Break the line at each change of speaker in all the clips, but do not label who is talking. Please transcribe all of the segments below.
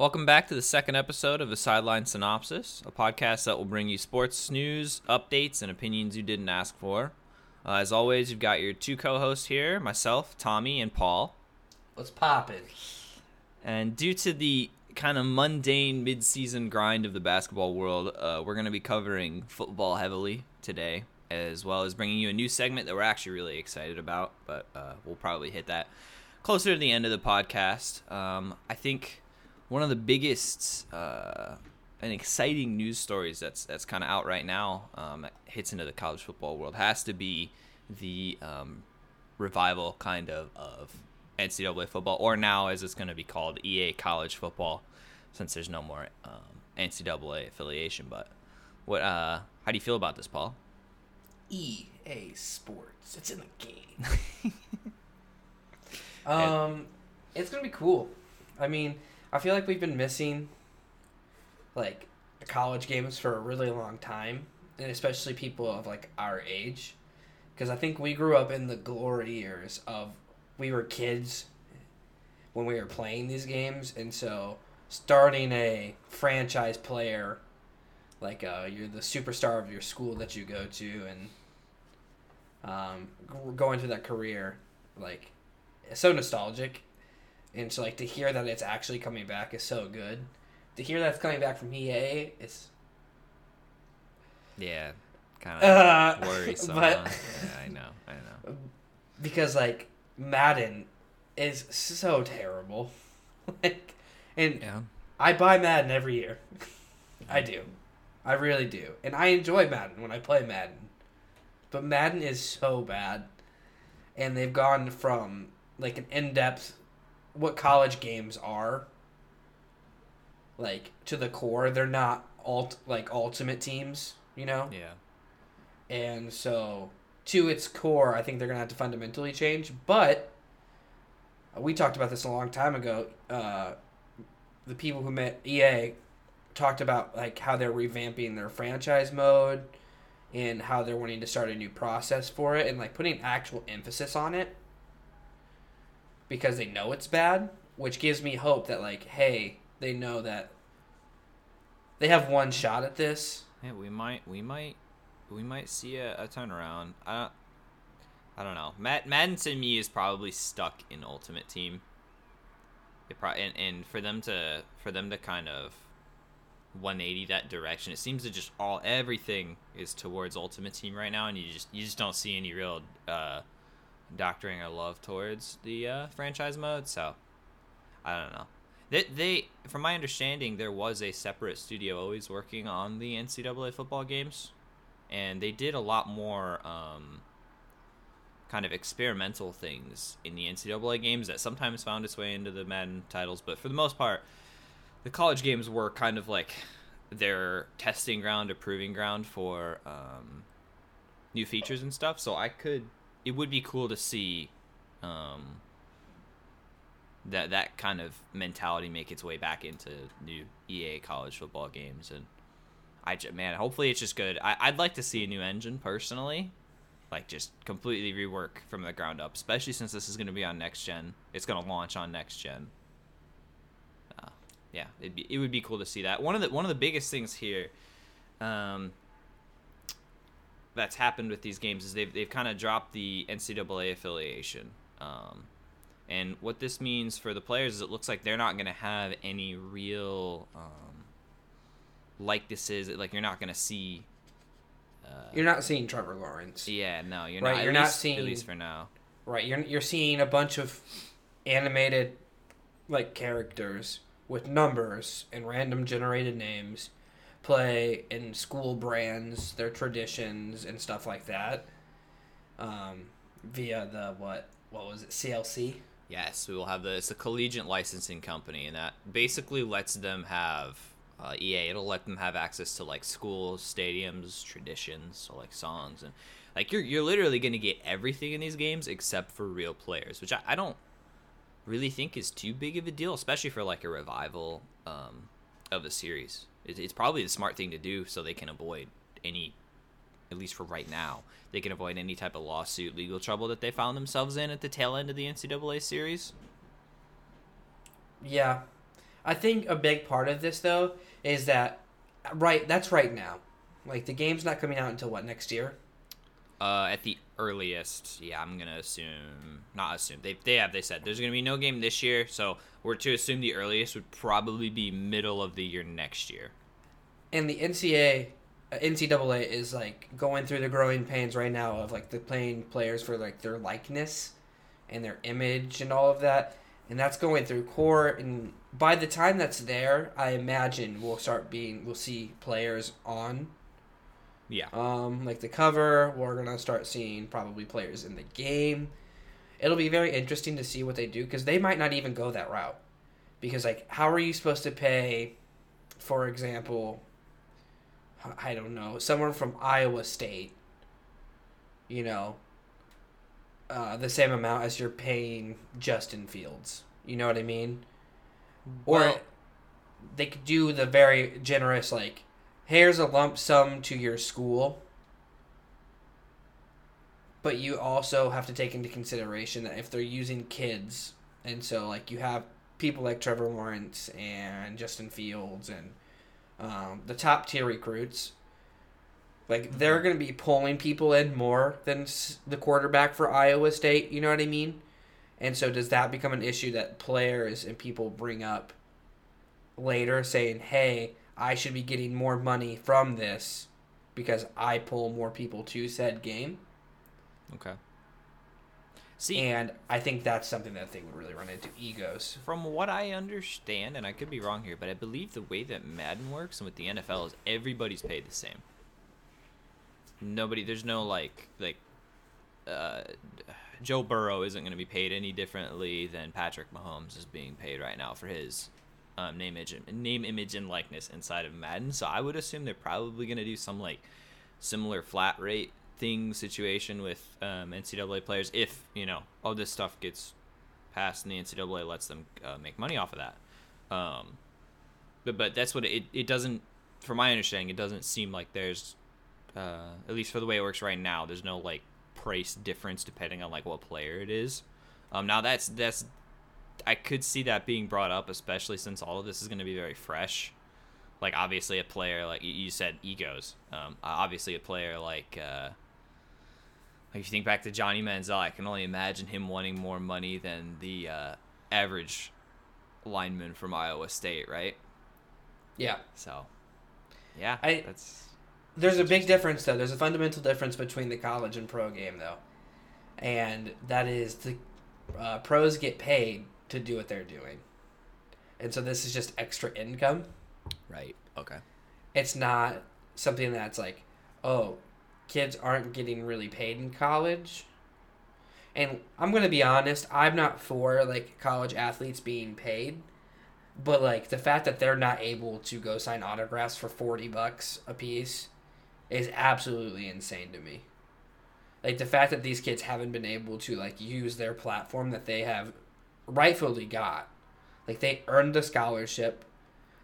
Welcome back to the second episode of the Sideline Synopsis, a podcast that will bring you sports news, updates, and opinions you didn't ask for. Uh, as always, you've got your two co hosts here myself, Tommy, and Paul.
What's poppin'?
And due to the kind of mundane mid-season grind of the basketball world, uh, we're going to be covering football heavily today, as well as bringing you a new segment that we're actually really excited about. But uh, we'll probably hit that closer to the end of the podcast. Um, I think one of the biggest uh, and exciting news stories that's that's kind of out right now um, hits into the college football world has to be the um, revival kind of of NCAA football, or now as it's going to be called EA College Football, since there's no more um, NCAA affiliation. But what? Uh, how do you feel about this, Paul?
EA Sports. It's in the game. um, it's gonna be cool. I mean, I feel like we've been missing like college games for a really long time, and especially people of like our age, because I think we grew up in the glory years of we were kids when we were playing these games, and so starting a franchise player, like uh, you're the superstar of your school that you go to, and um, going through that career, like so nostalgic, and so like to hear that it's actually coming back is so good. To hear that it's coming back from EA is
Yeah, kind
uh,
of worrisome.
but
yeah, I know, I know.
because like Madden is so terrible, like, and
Yeah,
I buy Madden every year. I do. I really do. And I enjoy Madden when I play Madden. But Madden is so bad. And they've gone from like an in-depth what college games are like to the core. They're not alt like ultimate teams, you know?
yeah,
And so, to its core, I think they're going to have to fundamentally change. But we talked about this a long time ago. Uh, the people who met EA talked about like how they're revamping their franchise mode and how they're wanting to start a new process for it and like putting actual emphasis on it because they know it's bad, which gives me hope that like, hey, they know that they have one shot at this
yeah. We might, we might, we might see a, a turnaround. I don't, I don't know. Matt Madden to me is probably stuck in Ultimate Team. It pro- and, and for them to for them to kind of 180 that direction, it seems to just all everything is towards Ultimate Team right now, and you just you just don't see any real uh, doctoring or love towards the uh, franchise mode. So I don't know. They, they, from my understanding, there was a separate studio always working on the NCAA football games, and they did a lot more um, kind of experimental things in the NCAA games that sometimes found its way into the Madden titles. But for the most part, the college games were kind of like their testing ground or proving ground for um, new features and stuff. So I could, it would be cool to see. Um, that that kind of mentality make its way back into new EA college football games and I man hopefully it's just good. I, I'd like to see a new engine personally like just completely rework from the ground up especially since this is going to be on next gen. It's going to launch on next gen. Uh, yeah it'd be, it would be cool to see that. One of the one of the biggest things here um, that's happened with these games is they've, they've kind of dropped the NCAA affiliation um, and what this means for the players is it looks like they're not going to have any real um, likenesses. Like you're not going to see. Uh,
You're not seeing Trevor Lawrence.
yeah, no, you're
Right,
not.
you're
at
not seeing-
at least for now.
Right, you're you're seeing a bunch of animated like characters with numbers and random generated names play in school brands, their traditions and stuff like that. Um, via the what what was it CLC?
Yes, we will have the it's a collegiate licensing company, and that basically lets them have uh, EA. It'll let them have access to like schools, stadiums, traditions, so like songs, and like you're you're literally gonna get everything in these games except for real players, which I, I don't really think is too big of a deal, especially for like a revival um, of a series. It's, it's probably the smart thing to do so they can avoid any at least for right now, they can avoid any type of lawsuit, legal trouble that they found themselves in at the tail end of the NCAA series.
Yeah, I think a big part of this though is that right that's right now. Like the game's not coming out until what next year?
Uh, at the earliest, yeah, I'm gonna assume. Not assume. They they have they said there's gonna be no game this year, so we're to assume the earliest would probably be middle of the year next year.
And the NCAA, uh, NCAA is like going through the growing pains right now of like the playing players for like their likeness and their image and all of that, and that's going through court. And by the time that's there, I imagine we'll start being we'll see players on
Yeah.
um, like the cover. We're gonna start seeing probably players in the game. It'll be very interesting to see what they do because they might not even go that route. Because like, how are you supposed to pay, for example, I don't know, someone from Iowa State, you know, uh, the same amount as you're paying Justin Fields. You know what I mean? Or
Well-
they could do the very generous like here's a lump sum to your school. But you also have to take into consideration that if they're using kids and so like you have people like trevor lawrence and justin fields and um, the top tier recruits. Like they're going to be pulling people in more than the quarterback for iowa state you know what i mean? And so does that become an issue that players and people bring up later saying, "Hey, I should be getting more money from this because I pull more people to said game."
Okay. See,
And I think that's something that they would really run into egos.
from what I understand, and I could be wrong here, but I believe the way that Madden works and with the NFL is everybody's paid the same. Nobody, there's no like like uh, Joe Burrow isn't going to be paid any differently than Patrick Mahomes is being paid right now for his um, name, image, name, image, and likeness inside of Madden. So I would assume they're probably going to do some like similar flat rate thing situation with um, NCAA players if you know all this stuff gets passed and the NCAA lets them uh, make money off of that. Um, but but that's what it it doesn't. From my understanding, it doesn't seem like there's uh, at least for the way it works right now. There's no like price difference depending on like what player it is. Um, now that's that's I could see that being brought up, especially since all of this is going to be very fresh. Like obviously a player like you- said egos. Um, obviously a player like uh, like if you think back to Johnny Manziel, I can only imagine him wanting more money than the uh, average lineman from Iowa State, right?
Yeah.
So, yeah,
I-
that's
There's a big difference though. There's a fundamental difference between the college and pro game though. And that is the uh, pros get paid to do what they're doing. And so this is just extra income.
right. Okay.
it's not something that's like, oh, kids aren't getting really paid in college. And I'm gonna be honest, I'm not for like college athletes being paid, but like the fact that they're not able to go sign autographs for forty bucks a piece is absolutely insane to me. Like the fact that these kids haven't been able to like use their platform that they have rightfully got. Like they earned a scholarship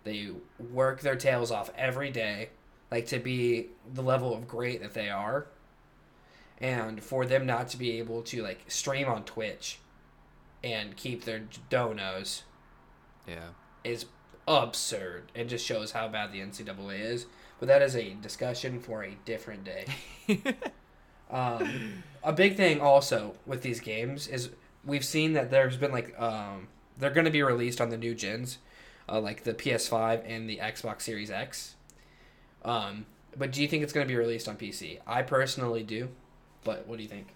they work their tails off every day, like to be the level of great that they are. And for them not to be able to like stream on Twitch and keep their donos
Yeah.
is absurd. It just shows how bad the NCAA is. But that is a discussion for a different day. Um, a big thing also with these games is we've seen that there's been like um, they're going to be released on the new gens, uh, like the PS5 and the Xbox Series X. Um, but do you think it's going to be released on PC? I personally do, but what do you think?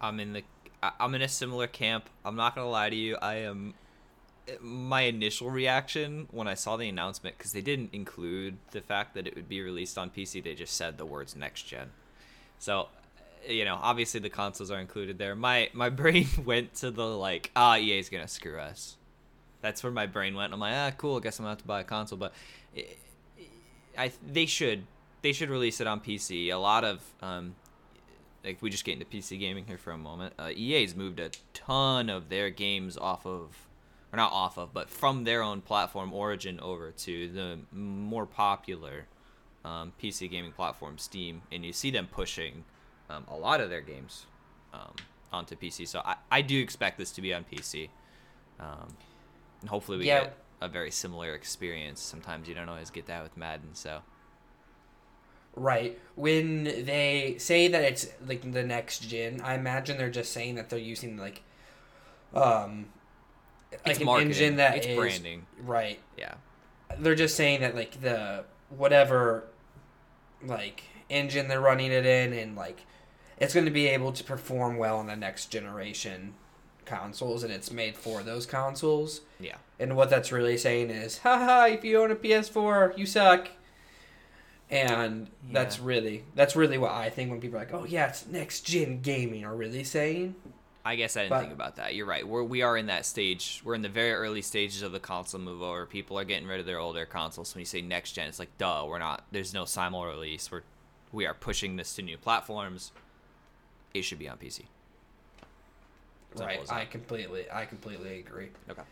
I'm in the I'm in a similar camp. I'm not gonna lie to you. I am. My initial reaction when I saw the announcement, because they didn't include the fact that it would be released on PC, they just said the words next gen. So, you know, obviously the consoles are included there. My my brain went to the like, ah, EA's gonna screw us. That's where my brain went. I'm like, ah, cool. I guess I'm gonna have to buy a console, but I they should they should release it on PC. A lot of um, like we just get into PC gaming here for a moment. Uh, EA's moved a ton of their games off of, or not off of, but from their own platform Origin over to the more popular um, PC gaming platform Steam, and you see them pushing um, a lot of their games um, onto PC. So I, I do expect this to be on PC, um, and hopefully we
Yeah.
get a very similar experience. Sometimes you don't always get that with Madden. So
Right. When they say that it's like the next gen, I imagine they're just saying that they're using like um like
it's
an engine that
it's
is-
branding.
right.
Yeah.
They're just saying that like the whatever like engine they're running it in and like it's going to be able to perform well on the next generation consoles and it's made for those consoles.
Yeah.
And what that's really saying is, haha, if you own a PS4, you suck. And that's really that's really what I think when people are like, oh yeah, it's next gen gaming are really saying.
I guess I didn't
But-
think about that. You're right. We're we are in that stage. We're in the very early stages of the console move over. People are getting rid of their older consoles. When you say next gen, it's like duh. We're not. There's no simul release. We're we are pushing this to new platforms. It should be on PC. Simple
right. I completely I completely agree.
Okay.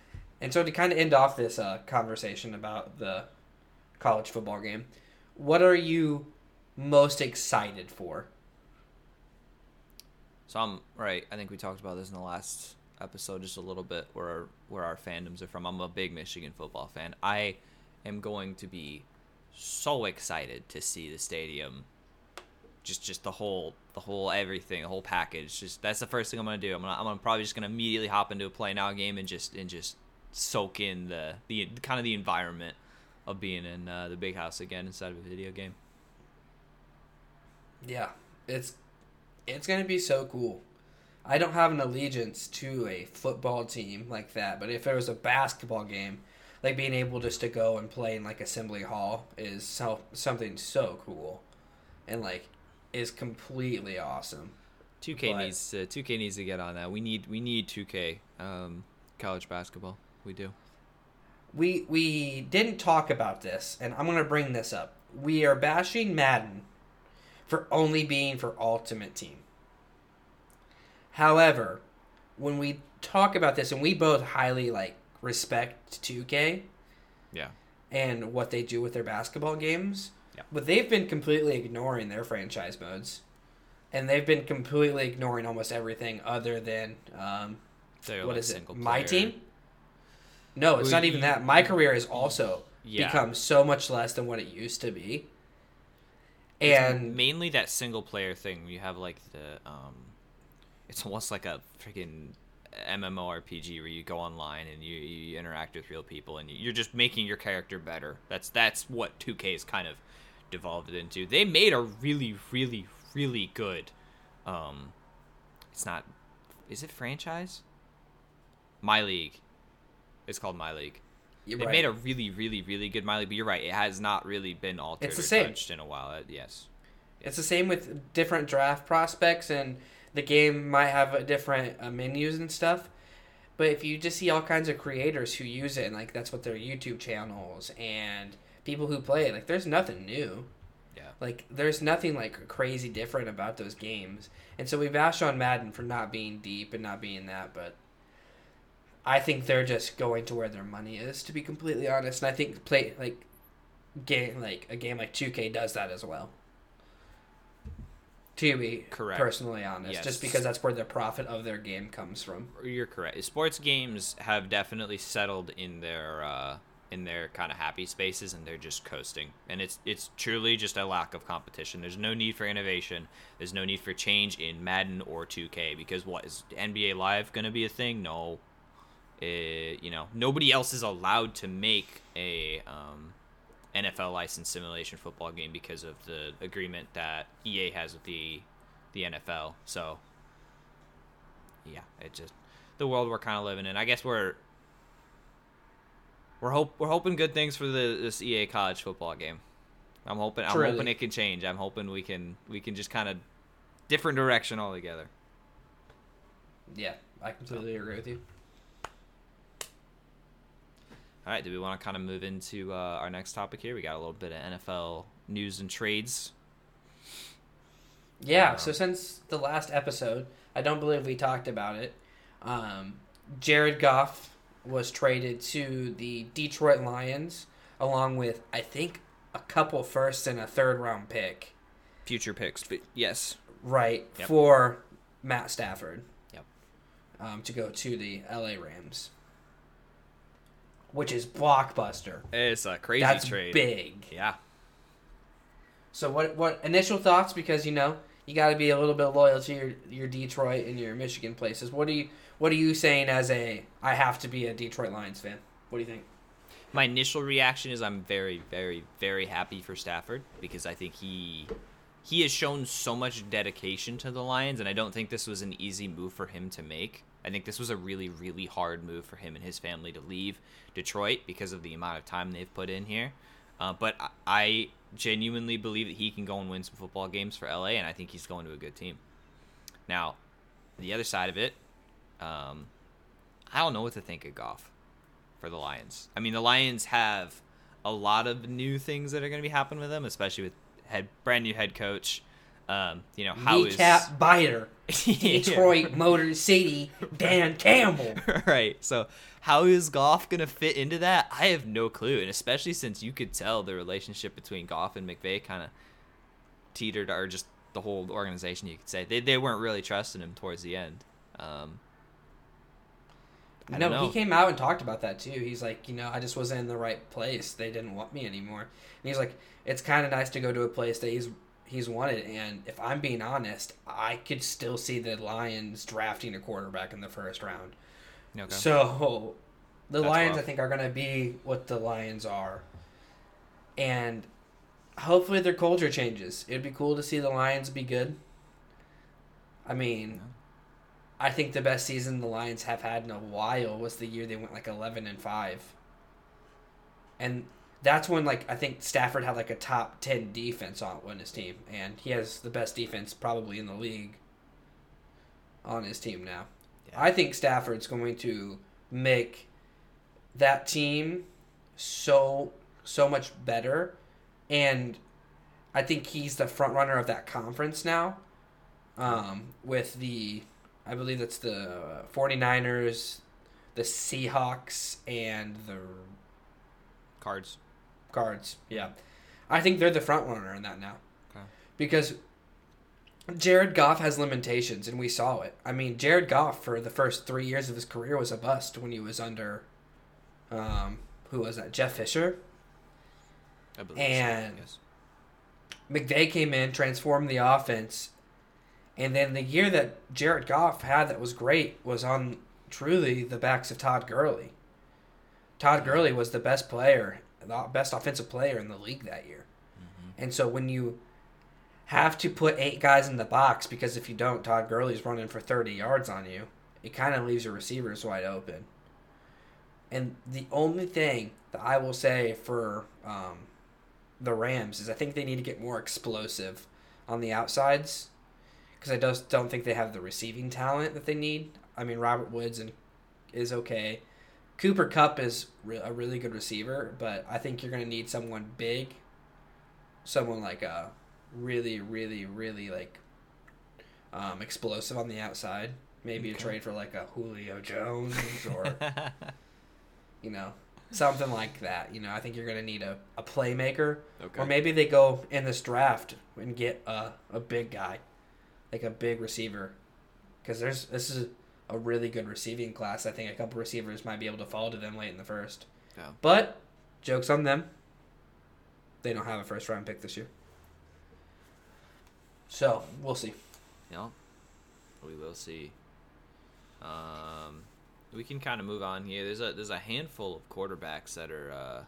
And so to kind of end off this uh, conversation about the college football game, what are you most excited for?
So I'm right. I think we talked about this in the last episode just a little bit where our, where our fandoms are from. I'm a big Michigan football fan. I am going to be so excited to see the stadium. Just just the whole the whole everything, the whole package. Just that's the first thing I'm gonna do. I'm gonna I'm gonna probably just gonna immediately hop into a play now game and just and just soak in the the kind of the environment of being in uh, the big house again inside of a video game.
Yeah, it's it's gonna be so cool. I don't have an allegiance to a football team like that, but if it was a basketball game, like being able just to go and play in like assembly hall is so something so cool, and like is completely awesome.
2K
But-
needs to 2K needs to get on that. We need we need 2K um, college basketball. We do.
We we didn't talk about this, and I'm gonna bring this up. We are bashing Madden for only being for Ultimate Team. However, when we talk about this, and we both highly like respect 2K
Yeah.
and what they do with their basketball games,
Yeah.
but they've been completely ignoring their franchise modes, and they've been completely ignoring almost everything other than um, what
like
is it?
single
My team? No, it's
Well,
not even
you-
that. My career has also
Yeah.
become so much less than what it used to be.
It's
And
mainly that single player thing. You have like the um, it's almost like a freaking MMORPG where you go online and you, you interact with real people and you're just making your character better. That's that's what 2K is kind of devolved it into. They made a really really really good um it's not is it franchise? My League. It's called My League.
you're
They
right.
made a really, really, really good My League, but you're right. It has not really been altered
It's the
or
same.
touched in a while. Uh, yes.
It's the same with different draft prospects, and the game might have a different uh, menus and stuff. But if you just see all kinds of creators who use it, and like that's what their YouTube channels and people who play it, like there's nothing new.
Yeah.
Like there's nothing like crazy different about those games. And so we bash on Madden for not being deep and not being that, but I think they're just going to where their money is, to be completely honest. And I think play like game like a game like 2K does that as well. To be
Correct.
personally honest,
Yes.
just because that's where the profit of their game comes from.
You're correct. Sports games have definitely settled in their uh, in their kind of happy spaces, and they're just coasting. And it's it's truly just a lack of competition. There's no need for innovation. There's no need for change in Madden or 2K because what is NBA Live going to be a thing? No. Eh, you know, nobody else is allowed to make a um, NFL licensed simulation football game because of the agreement that EA has with the the NFL. So yeah, it just the world we're kind of living in. I guess we're we're hope we're hoping good things for the this EA college football game. I'm hoping I'm
Truly.
hoping it can change. I'm hoping we can we can just kind of different direction altogether.
Yeah, I completely agree with you.
All right, do we want to kind of move into uh, our next topic here? We got a little bit of NFL news and trades.
Yeah, so since the last episode, I don't believe we talked about it. Um, Jared Goff was traded to the Detroit Lions, along with, I think, a couple firsts and a third round pick,
Future picks, but yes,
right,
Yep.
for Matt Stafford.
Yep.
Um, to go to the LA Rams. which is blockbuster.
It's a crazy
That's
trade.
big.
Yeah.
So what what initial thoughts? Because you know you got to be a little bit loyal to your your Detroit and your Michigan places. What do you what are you saying as a I have to be a Detroit Lions fan? What do you think?
My initial reaction is I'm very, very, very happy for Stafford because I think he he has shown so much dedication to the Lions, and I don't think this was an easy move for him to make. I think this was a really, really hard move for him and his family to leave Detroit because of the amount of time they've put in here. Uh, but I- I genuinely believe that he can go and win some football games for LA, and I think he's going to a good team. Now, the other side of it, um, I don't know what to think of Goff for the Lions. I mean, the Lions have a lot of new things that are going to be happening with them, especially with head brand new head coach. Um, you know how is
Kneecap biter, Detroit Motor City, Dan Campbell.
right. So how is Goff gonna fit into that? I have no clue, and especially since you could tell the relationship between Goff and McVay kind of teetered, or just the whole organization. You could say they they weren't really trusting him towards the end. Um, I
no,
know.
he came out and talked about that too. He's like, you know, I just wasn't in the right place. They didn't want me anymore. And he's like, it's kind of nice to go to a place that he's he's wanted. And if I'm being honest, I could still see the Lions drafting a quarterback in the first round.
Okay.
So the
That's
Lions,
rough.
I think, are going to be what the Lions are, and hopefully their culture changes. It'd be cool to see the Lions be good. I mean, I think the best season the Lions have had in a while was the year they went like eleven and five, and that's when like I think Stafford had like a top ten defense on on his team, and he has the best defense probably in the league on his team now.
Yeah.
I think Stafford's going to make that team so so much better and I think he's the front runner of that conference now. Um, with the I believe that's the 49ers, the Seahawks and the
Cards.
Cards. Yeah. I think they're the front runner in that now.
Okay.
Because Jared Goff has limitations, and we saw it. I mean, Jared Goff for the first three years of his career was a bust when he was under, um, who was that? Jeff Fisher.
I believe. so,
And-
yes.
McVay came in, transformed the offense, and then the year that Jared Goff had that was great was on truly the backs of Todd Gurley. Todd Gurley was the best player, the best offensive player in the league that year. And so when you have to put eight guys in the box, because if you don't, Todd Gurley's running for 30 yards on you, it kind of leaves your receivers wide open. And the only thing that I will say for um, the Rams is I think they need to get more explosive on the outsides because I just don't think they have the receiving talent that they need. I mean, Robert Woods and is okay. Cooper Kupp is re- a really good receiver, but I think you're going to need someone big, someone like a really, really, really like um, explosive on the outside. Maybe a trade for like a Julio Jones or you know something like that. You know, I think you're going to need a, a playmaker.
okay.
Or maybe they go in this draft and get a, a big guy, like a big receiver, because there's this is a really good receiving class. I think a couple receivers might be able to fall to them late in the first.
Yeah.
But jokes on them. They don't have a first round pick this year. So we'll see.
Yeah, we will see. Um, we can kind of move on here. There's a there's a handful of quarterbacks that are, uh,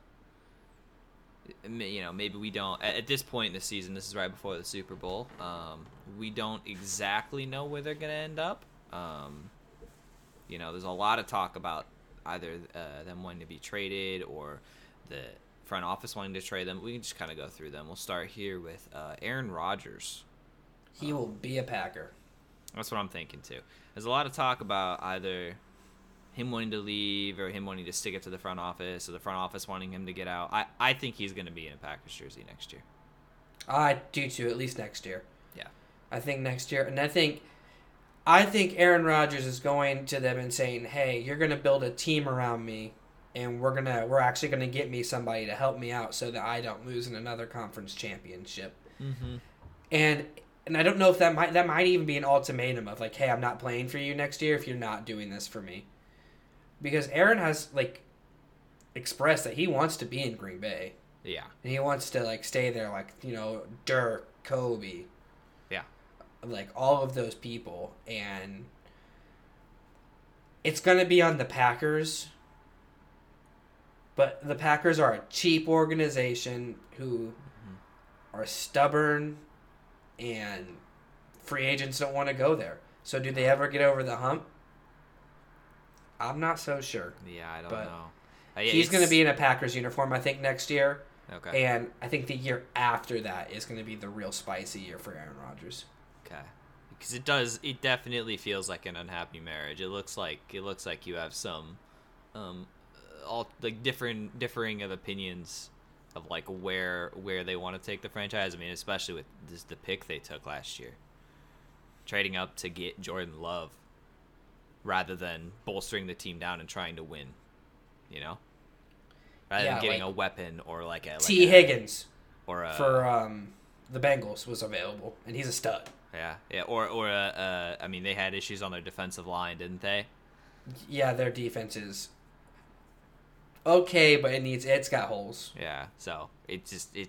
you know, maybe we don't at, this point in the season. This is right before the Super Bowl. Um, we don't exactly know where they're gonna end up. Um, you know, there's a lot of talk about either uh, them wanting to be traded or the front office wanting to trade them. We can just kind of go through them. We'll start here with uh, Aaron Rodgers.
He will be a Packer.
That's what I'm thinking too. There's a lot of talk about either him wanting to leave or him wanting to stick it to the front office or the front office wanting him to get out. I, I think he's going to be in a Packers jersey next year.
I do too, at least next year.
Yeah.
I think next year, and I think, I think Aaron Rodgers is going to them and saying, "Hey, you're going to build a team around me, and we're gonna, we're actually going to get me somebody to help me out so that I don't lose in another conference championship."
Mm-hmm.
And and I don't know if that might that might even be an ultimatum of like, "Hey, I'm not playing for you next year if you're not doing this for me," because Aaron has like, expressed that he wants to be in Green Bay
Yeah.
and he wants to like stay there, like you know Dirk, Kobe,
Yeah.
like all of those people, and it's gonna be on the Packers. But the Packers are a cheap organization who mm-hmm. are stubborn, and free agents don't want to go there. So do they ever get over the hump? I'm not so sure.
Yeah, I don't
But
know. Uh, yeah,
He's going to be in a Packers uniform, I think, next year.
okay.
And I think the year after that is going to be the real spicy year for Aaron Rodgers.
Okay. Because it does, it definitely feels like an unhappy marriage. It looks like it looks like you have some, um, all like different differing of opinions of like where where they want to take the franchise. I mean, especially with this the pick they took last year, trading up to get Jordan Love, rather than bolstering the team down and trying to win, you know, rather
Yeah,
than getting
like-
a weapon or like a like
T.
a-
Higgins
or a
for um, the Bengals was available, and he's a stud.
yeah yeah or or a, uh, I mean they had issues on their defensive line, didn't they?
Yeah, their defense is okay, but it needs it's got holes.
Yeah. So it just it.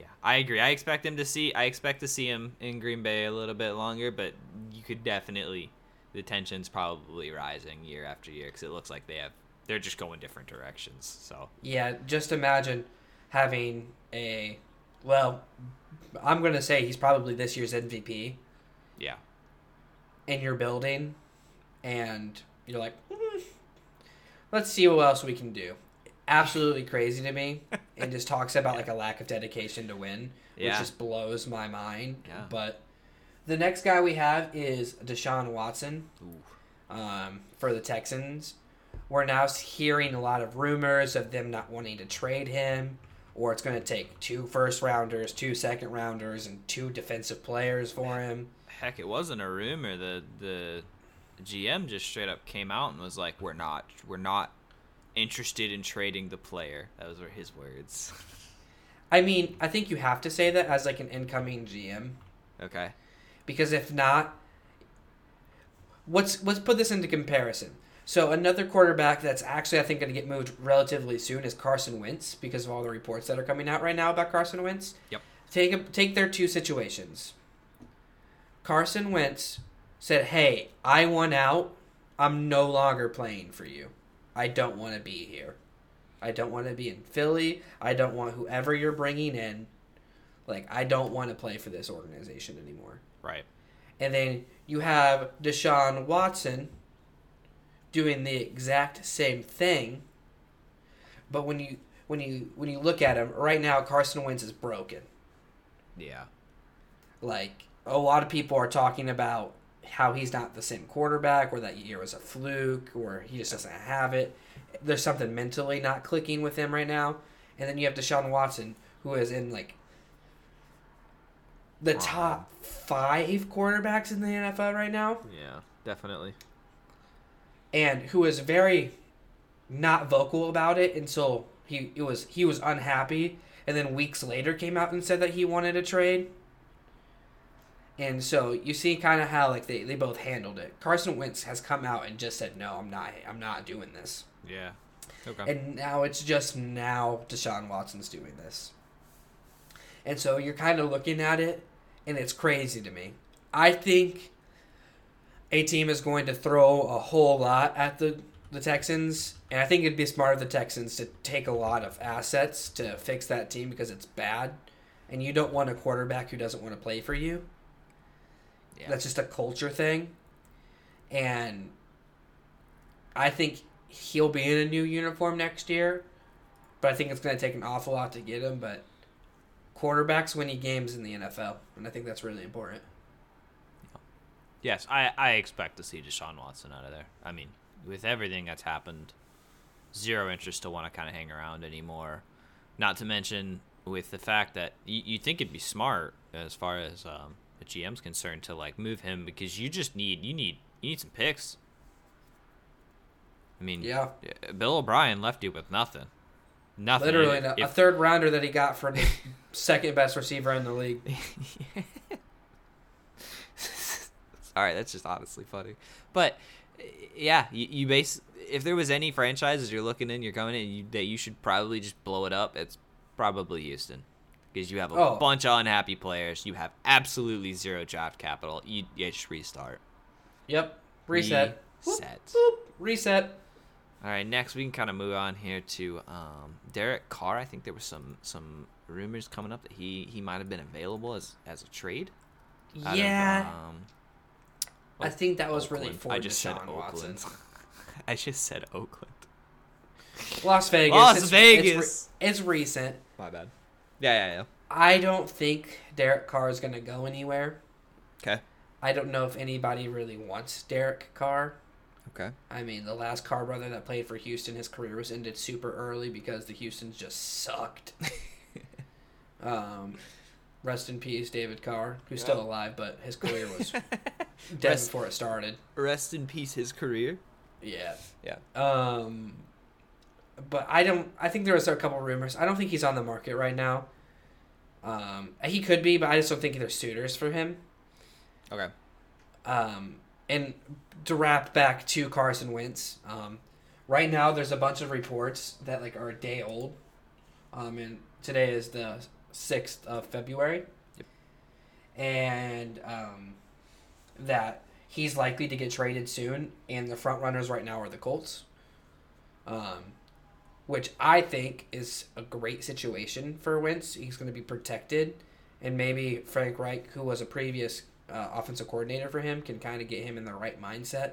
Yeah, I agree. I expect him to see. I expect to see him in Green Bay a little bit longer, but you could definitely the tension's probably rising year after year because it looks like they have they're just going different directions. So
Yeah, just imagine having a well, I'm going to say he's probably this year's MVP
yeah,
in your building, and you're like, "Hmm, let's see what else we can do. Absolutely crazy to me, and just talks about like a lack of dedication to win, which
Yeah.
just blows my mind.
Yeah.
But the next guy we have is Deshaun Watson um, for the Texans. We're now hearing a lot of rumors of them not wanting to trade him, or it's going to take two first rounders, two second rounders, and two defensive players for him.
heck, it wasn't a rumor. The the GM just straight up came out and was like, "We're not, we're not interested in trading the player." Those were his words.
I mean, I think you have to say that as like an incoming GM
okay.
Because if not, let's let's put this into comparison. So another quarterback that's actually I think going to get moved relatively soon is Carson Wentz because of all the reports that are coming out right now about Carson Wentz.
Yep.
Take a, take their two situations. Carson Wentz said, "Hey, I want out. I'm no longer playing for you. I don't want to be here. I don't want to be in Philly. I don't want whoever you're bringing in. Like I don't want to play for this organization anymore."
Right.
And then you have Deshaun Watson doing the exact same thing. But when you when you when you look at him right now, Carson Wentz is broken.
Yeah.
Like a lot of people are talking about how he's not the same quarterback, or that year was a fluke, or he just doesn't have it. There's something mentally not clicking with him right now. And then you have Deshaun Watson, who is in like the top five quarterbacks in the NFL right now,
Yeah. Definitely.
and who is very not vocal about it until he it was he was unhappy, and then weeks later came out and said that he wanted a trade. And so you see kind of how like they, they both handled it. Carson Wentz has come out and just said no, I'm not I'm not doing this.
Yeah. Okay.
And now it's just now Deshaun Watson's doing this. And so you're kind of looking at it, and it's crazy to me. I think a team is going to throw a whole lot at the, the Texans, and I think it'd be smart of the Texans to take a lot of assets to fix that team because it's bad. And you don't want a quarterback who doesn't want to play for you.
Yeah.
That's just a culture thing. And I think he'll be in a new uniform next year. But I think it's going to take an awful lot to get him. But quarterbacks win you games in the NFL. And I think that's really important.
Yes, I, I expect to see Deshaun Watson out of there. I mean, with everything that's happened, zero interest to want to kind of hang around anymore. Not to mention with the fact that you, you think it'd be smart as far as um, the GM's concerned to like move him because you just need you need you need some picks. I mean,
Yeah.
Bill O'Brien left you with nothing. Nothing.
Literally,
If-
a, third rounder that he got for the second best receiver in the league.
All right, that's just honestly funny. But yeah, you, you base if there was any franchises you're looking in, you're going in you, that you should probably just blow it up, it's probably Houston. Because you have a
Oh.
bunch of unhappy players. You have absolutely zero draft capital. You, you just restart.
Yep. Reset.
Reset.
boop, reset.
All right, next we can kind of move on here to um, Derek Carr. I think there was some some rumors coming up that he he might have been available as as a trade. out of,
Yeah.
um,
I think that was really for
I just said
Deshaun Watson.
Oakland. I just said Oakland.
Las Vegas.
Las
it's,
Vegas.
It's, it's recent.
My bad. Yeah, yeah, yeah.
I don't think Derek Carr is going to go anywhere.
Okay.
I don't know if anybody really wants Derek Carr.
Okay.
I mean, the last Carr brother that played for Houston, his career was ended super early because the Houstons just sucked. um, rest in peace, David Carr, who's still alive, but his career was dead
Rest-
before it started.
Rest in peace, his career.
Yeah.
Yeah.
Um, but I don't. I think there was a couple rumors. I don't think he's on the market right now. Um, he could be, but I just don't think there's suitors for him.
Okay.
Um, and to wrap back to Carson Wentz, um, right now there's a bunch of reports that like are a day old. Um, and today is the sixth of February.
Yep.
And um, that he's likely to get traded soon, and the front runners right now are the Colts. Um, which I think is a great situation for Wentz. He's going to be protected, and maybe Frank Reich, who was a previous uh, offensive coordinator for him, can kind of get him in the right mindset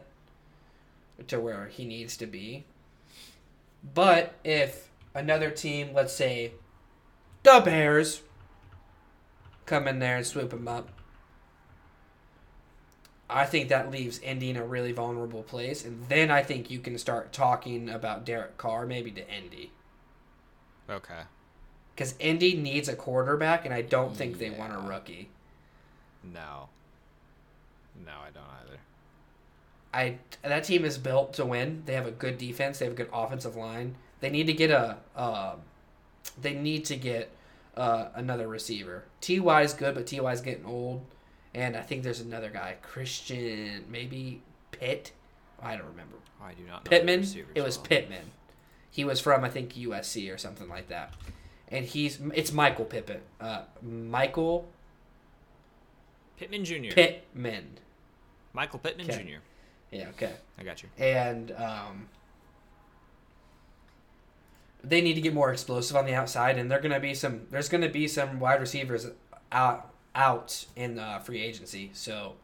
to where he needs to be. But if another team, let's say the Bears, come in there and swoop him up, I think that leaves Indy in a really vulnerable place, and then I think you can start talking about Derek Carr maybe to Indy.
Okay.
Because Indy needs a quarterback, and I don't think they want a rookie.
No. No, I don't either.
I that team is built to win. They have a good defense. They have a good offensive line. They need to get a. Uh, they need to get uh, another receiver. Ty is good, but Ty is getting old, and I think there's another guy, Christian, maybe Pitt. I don't remember.
I do not
Pittman. It was
well.
Pittman. He was from I think USC or something like that, and he's it's Michael Pittman. Uh, Michael
Pittman Jr.
Pittman.
Michael Pittman
Okay.
Jr.
Yeah. Okay.
I got you.
and um, they need to get more explosive on the outside. And they're gonna be some. There's gonna be some wide receivers out out in uh, free agency, so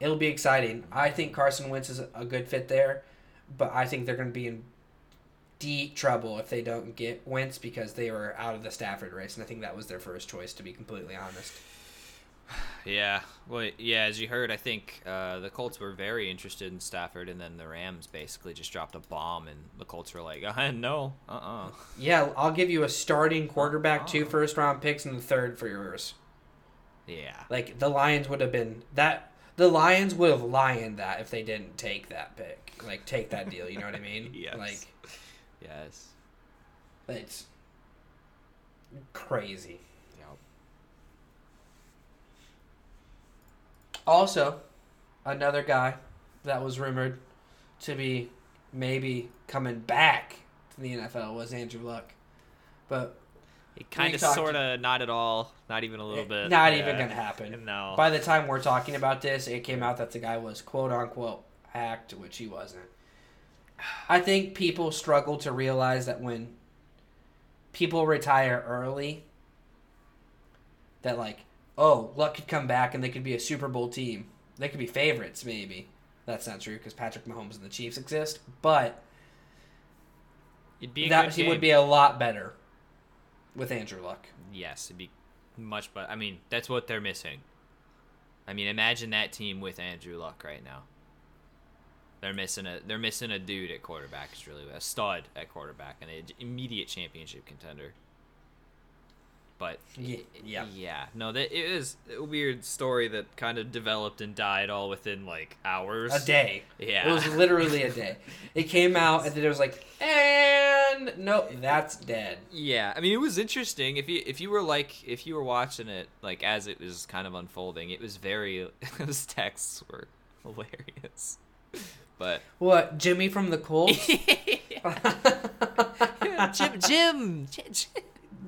it'll be exciting. I think Carson Wentz is a good fit there, but I think they're gonna be in deep trouble if they don't get Wentz because they were out of the Stafford race, and I think that was their first choice. To be completely honest.
Yeah. Well, yeah. As you heard, I think uh, the Colts were very interested in Stafford, and then the Rams basically just dropped a bomb, and the Colts were like, uh, "No, uh, uh
Yeah, I'll give you a starting quarterback, two first round picks, and the third for yours.
yeah."
Like the Lions would have been that. The Lions would have lioned that if they didn't take that pick, like take that deal. You know what I mean?
Yes.
Like
Yes.
it's crazy.
Yep.
Also, another guy that was rumored to be maybe coming back to the NFL was Andrew Luck, but
It kind of, sort of, not at all, not even a little
it-
bit.
not
yeah.
even gonna happen.
No.
By the time we're talking about this, it came out that the guy was quote unquote hacked, which he wasn't. I think people struggle to realize that when people retire early, that like, oh, Luck could come back and they could be a Super Bowl team. They could be favorites, maybe. That's not true because Patrick Mahomes and the Chiefs exist, but
It'd be
that
game.
would be a lot better with Andrew Luck.
Yes, it'd be much but I mean, that's what they're missing. I mean, imagine that team with Andrew Luck right now. They're missing a they're missing a dude at quarterback. It's really a stud at quarterback and an immediate championship contender. But
Yeah, yeah.
yeah, no, that it was a weird story that kind of developed and died all within like hours.
A day.
Yeah.
It was literally a day. It came out and then it was like, and no, that's dead.
Yeah, I mean it was interesting. If you if you were like if you were watching it like as it was kind of unfolding, it was very those texts were hilarious. But
What, Jimmy from the Colts?
Jim, Jim,
Jim,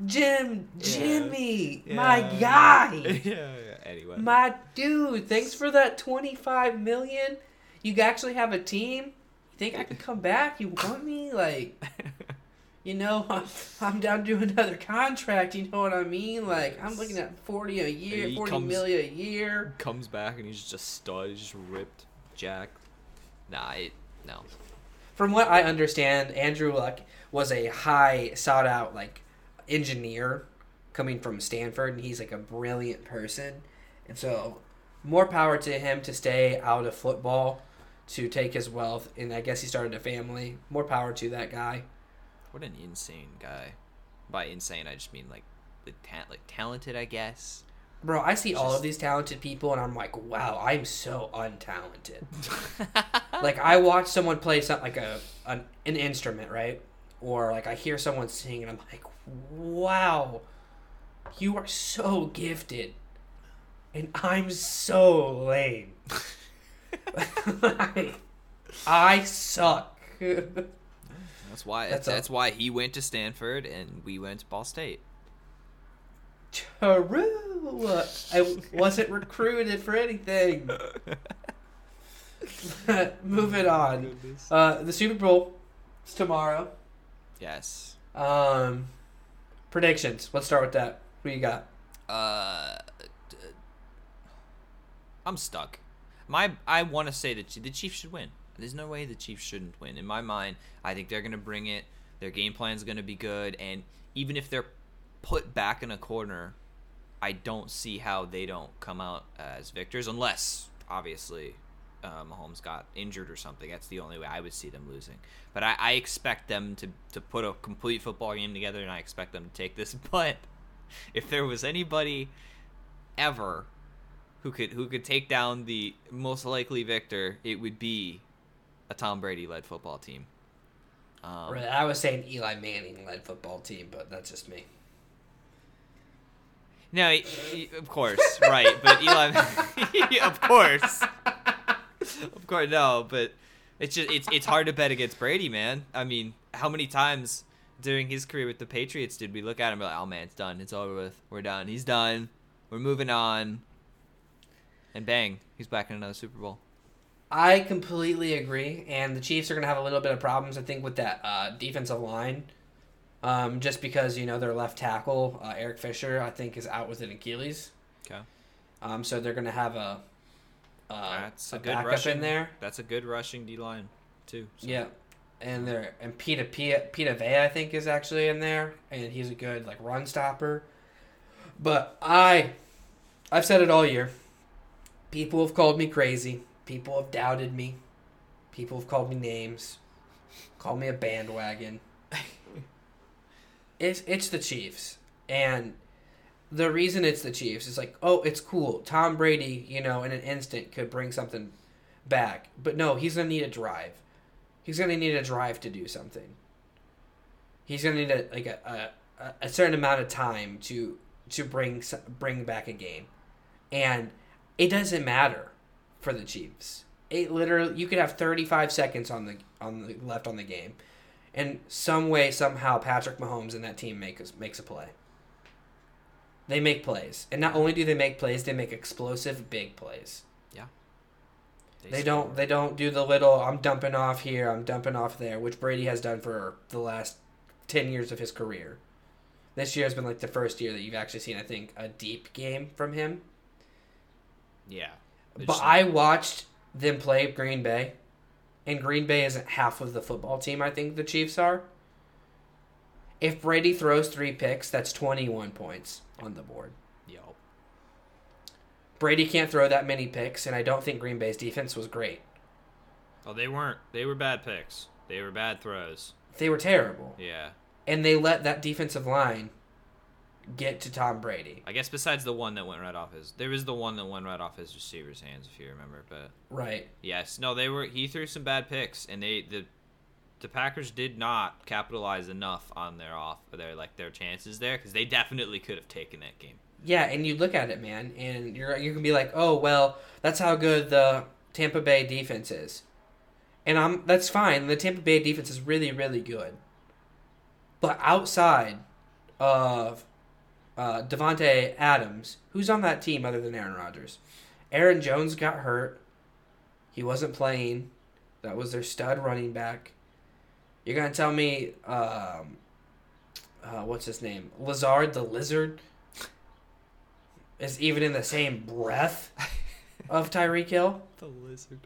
Yeah.
Jimmy,
Yeah.
my guy,
yeah. Anyway,
my dude. Thanks for that twenty-five million. You actually have a team. You think I can come back? You want me? Like, you know, I'm, I'm down to another contract. You know what I mean? Like, I'm looking at forty a year, forty
comes-
million a year.
comes back and he's just stud, he's just ripped, Jack. Nah, it, no.
From what I understand, Andrew Luck was a high sought out like engineer coming from Stanford, and he's like a brilliant person. And so, more power to him to stay out of football, to take his wealth, and I guess he started a family. More power to that guy.
What an insane guy. By insane, I just mean like, like, ta- like talented, I guess.
Bro, I see all of these talented people, and I'm like, wow, I'm so untalented. like I watch someone play something like a an, an instrument, right? Or like I hear someone sing, and I'm like, wow, you are so gifted, and I'm so lame. Like, I suck.
That's why.
That's
That's, why he went to Stanford and we went to Ball State.
True. I wasn't recruited for anything. Moving on. Uh, the Super Bowl is tomorrow.
Yes.
Um, predictions. Let's start with that. Who you got?
Uh, I'm stuck. My I want to say that the Chiefs should win. There's no way the Chiefs shouldn't win. In my mind, I think they're gonna bring it. Their game plan's gonna be good, and even if they're put back in a corner, I don't see how they don't come out as victors, unless obviously uh, Mahomes got injured or something. That's the only way I would see them losing. But I, I expect them to to put a complete football game together, and I expect them to take this. But if there was anybody ever who could who could take down the most likely victor, it would be a Tom Brady led football team. Um,
Right, I was saying Eli Manning led football team, but that's just me.
No, of course, right? But Eli, of course, of course, no. But it's just it's it's hard to bet against Brady, man. I mean, how many times during his career with the Patriots did we look at him and be like, oh man, it's done, it's over with, we're done, he's done, we're moving on, and bang, he's back in another Super Bowl.
I completely agree, and the Chiefs are going to have a little bit of problems, I think, with that uh, defensive line. Um, just because you know their left tackle uh, Eric Fisher, I think, is out with an Achilles.
Okay,
Um, so they're going to have a, uh,
that's
a,
a, good
backup
rushing
in there.
That's a good rushing D line, too. so.
Yeah, and there and Vita Vita Vita Vea I think is actually in there, and he's a good like run stopper. But I, I've said it all year. People have called me crazy. People have doubted me. People have called me names. Called me a bandwagon. it's it's the Chiefs, and the reason it's the Chiefs is like, oh, it's cool. Tom Brady, you know, in an instant could bring something back, but no, he's gonna need a drive. He's gonna need a drive to do something. He's gonna need a like a, a, a certain amount of time to to bring bring back a game, and it doesn't matter for the Chiefs. It literally you could have 35 seconds on the on the left on the game, and some way somehow Patrick Mahomes and that team makes makes a play. They make plays, and not only do they make plays, they make explosive big plays. Yeah. They don't. They don't do the little. I'm dumping off here. I'm dumping off there, which Brady has done for the last ten years of his career. This year has been like the first year that you've actually seen, I think, a deep game from him.
Yeah.
But I watched them play Green Bay, and Green Bay isn't half of the football team I think the Chiefs are. If Brady throws three picks, that's 21 points on the board.
Yo.
Brady can't throw that many picks, and I don't think Green Bay's defense was great.
Oh, they weren't. They were bad picks. They were bad throws.
They were terrible.
Yeah.
and they let that defensive line get to Tom Brady.
I guess besides the one that went right off his, there was the one that went right off his receiver's hands, if you remember. But
Right.
yes, no, they were. He threw some bad picks, and they the the Packers did not capitalize enough on their off their like their chances there because they definitely could have taken that game.
Yeah, and you look at it, man, and you're you can be like, oh well, that's how good the Tampa Bay defense is, and I'm that's fine. The Tampa Bay defense is really really good, but outside of uh, Davante Adams, who's on that team other than Aaron Rodgers? Aaron Jones got hurt. He wasn't playing. That was their stud running back. You're gonna tell me, um, uh, what's his name? Lazard the Lizard is even in the same breath of Tyreek Hill
The lizard.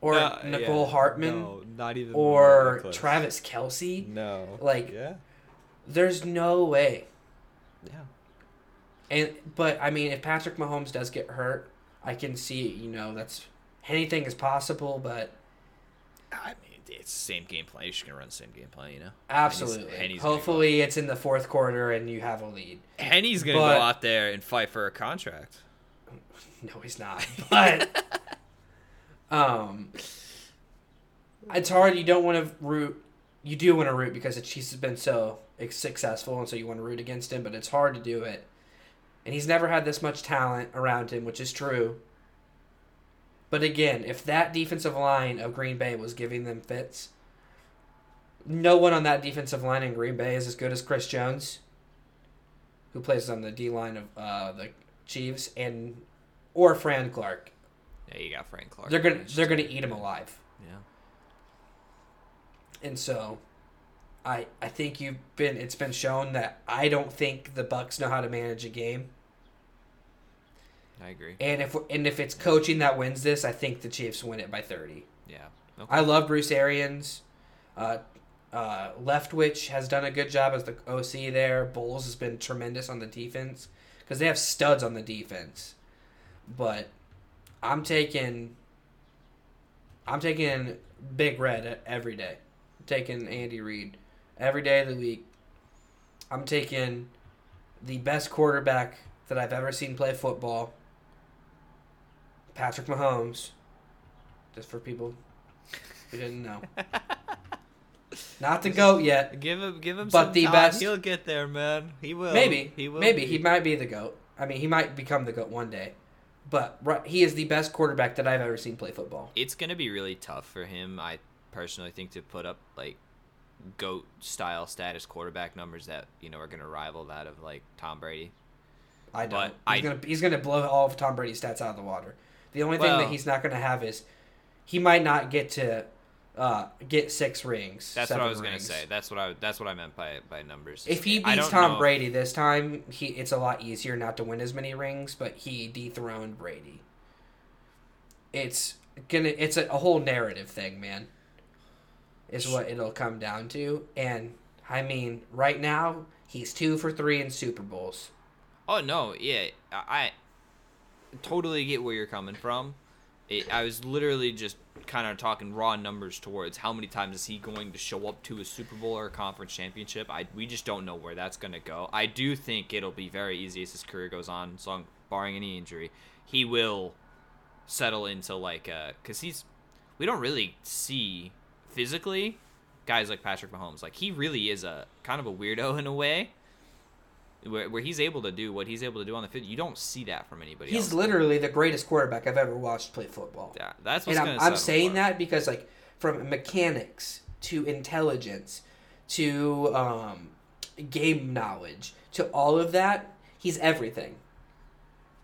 or
No,
Mecole
yeah,
Hardman
No, not even.
or
close.
Travis Kelce.
No.
Like-
Yeah.
There's no way.
Yeah.
And but I mean, if Patrick Mahomes does get hurt, I can see you know that's anything is possible, but
I mean, it's the same game plan. You're just gonna run the same game plan, you know.
absolutely.
Henne's gonna
Hopefully, it's in the fourth quarter and you have a lead.
Henne's gonna
But-
go out there and fight for a contract.
No, he's not. But um, it's hard. You don't want to root. You do want to root because the Chiefs has been so successful, and so you want to root against him. But it's hard to do it, and he's never had this much talent around him, which is true. But again, if that defensive line of Green Bay was giving them fits, no one on that defensive line in Green Bay is as good as Chris Jones, who plays on the D line of uh, the Chiefs, and or Fran Clark.
Yeah, you got Frank Clark.
They're gonna they're gonna eat him alive.
Yeah.
And so, I I think you've been it's been shown that I don't think the Bucs know how to manage a game.
I agree.
And if and if it's coaching that wins this, I think the Chiefs win it by thirty.
Yeah. Okay.
I love Bruce Arians. Uh, uh, Leftwich has done a good job as the OC there. Bowles has been tremendous on the defense because they have studs on the defense. But I'm taking I'm taking Big Red every day. I'm taking Andy Reid every day of the week. I'm taking the best quarterback that I've ever seen play football, Patrick Mahomes. Just for people who didn't know. Not the goat yet.
Give him, give him
But
some
the
time.
best-
He'll get there, man. He will.
Maybe.
He will.
Maybe
be.
he might be the goat. I mean, he might become the goat one day. But right, he is the best quarterback that I've ever seen play football.
It's gonna be really tough for him. I personally think to put up like goat style status quarterback numbers that you know are gonna rival that of like Tom Brady.
I don't.
I-
He's gonna he's gonna blow all of Tom Brady's stats out of the water. The only thing that he's not gonna have is he might not get to uh, get six rings.
That's what I was gonna say. That's what I. That's what I meant by by numbers.
If he beats Tom
know-
Brady this time, he it's a lot easier not to win as many rings, but he dethroned Brady. It's gonna it's a, a whole narrative thing, man. Is what it'll come down to. And I mean, right now, he's two for three in Super Bowls.
Oh no, yeah, I, I totally get where you're coming from. It, I was literally just kind of talking raw numbers towards how many times is he going to show up to a Super Bowl or a conference championship. I we just don't know where that's going to go. I do think it'll be very easy as his career goes on, as long barring any injury, he will settle into like uh because he's we don't really see physically guys like Patrick Mahomes. Like he really is a kind of a weirdo in a way where, where he's able to do what he's able to do on the field. You don't see that from anybody
He's
else.
literally the greatest quarterback I've ever watched play football.
yeah, that's
and
what's
I'm. I'm saying that because like from mechanics to intelligence to um, game knowledge to all of that he's everything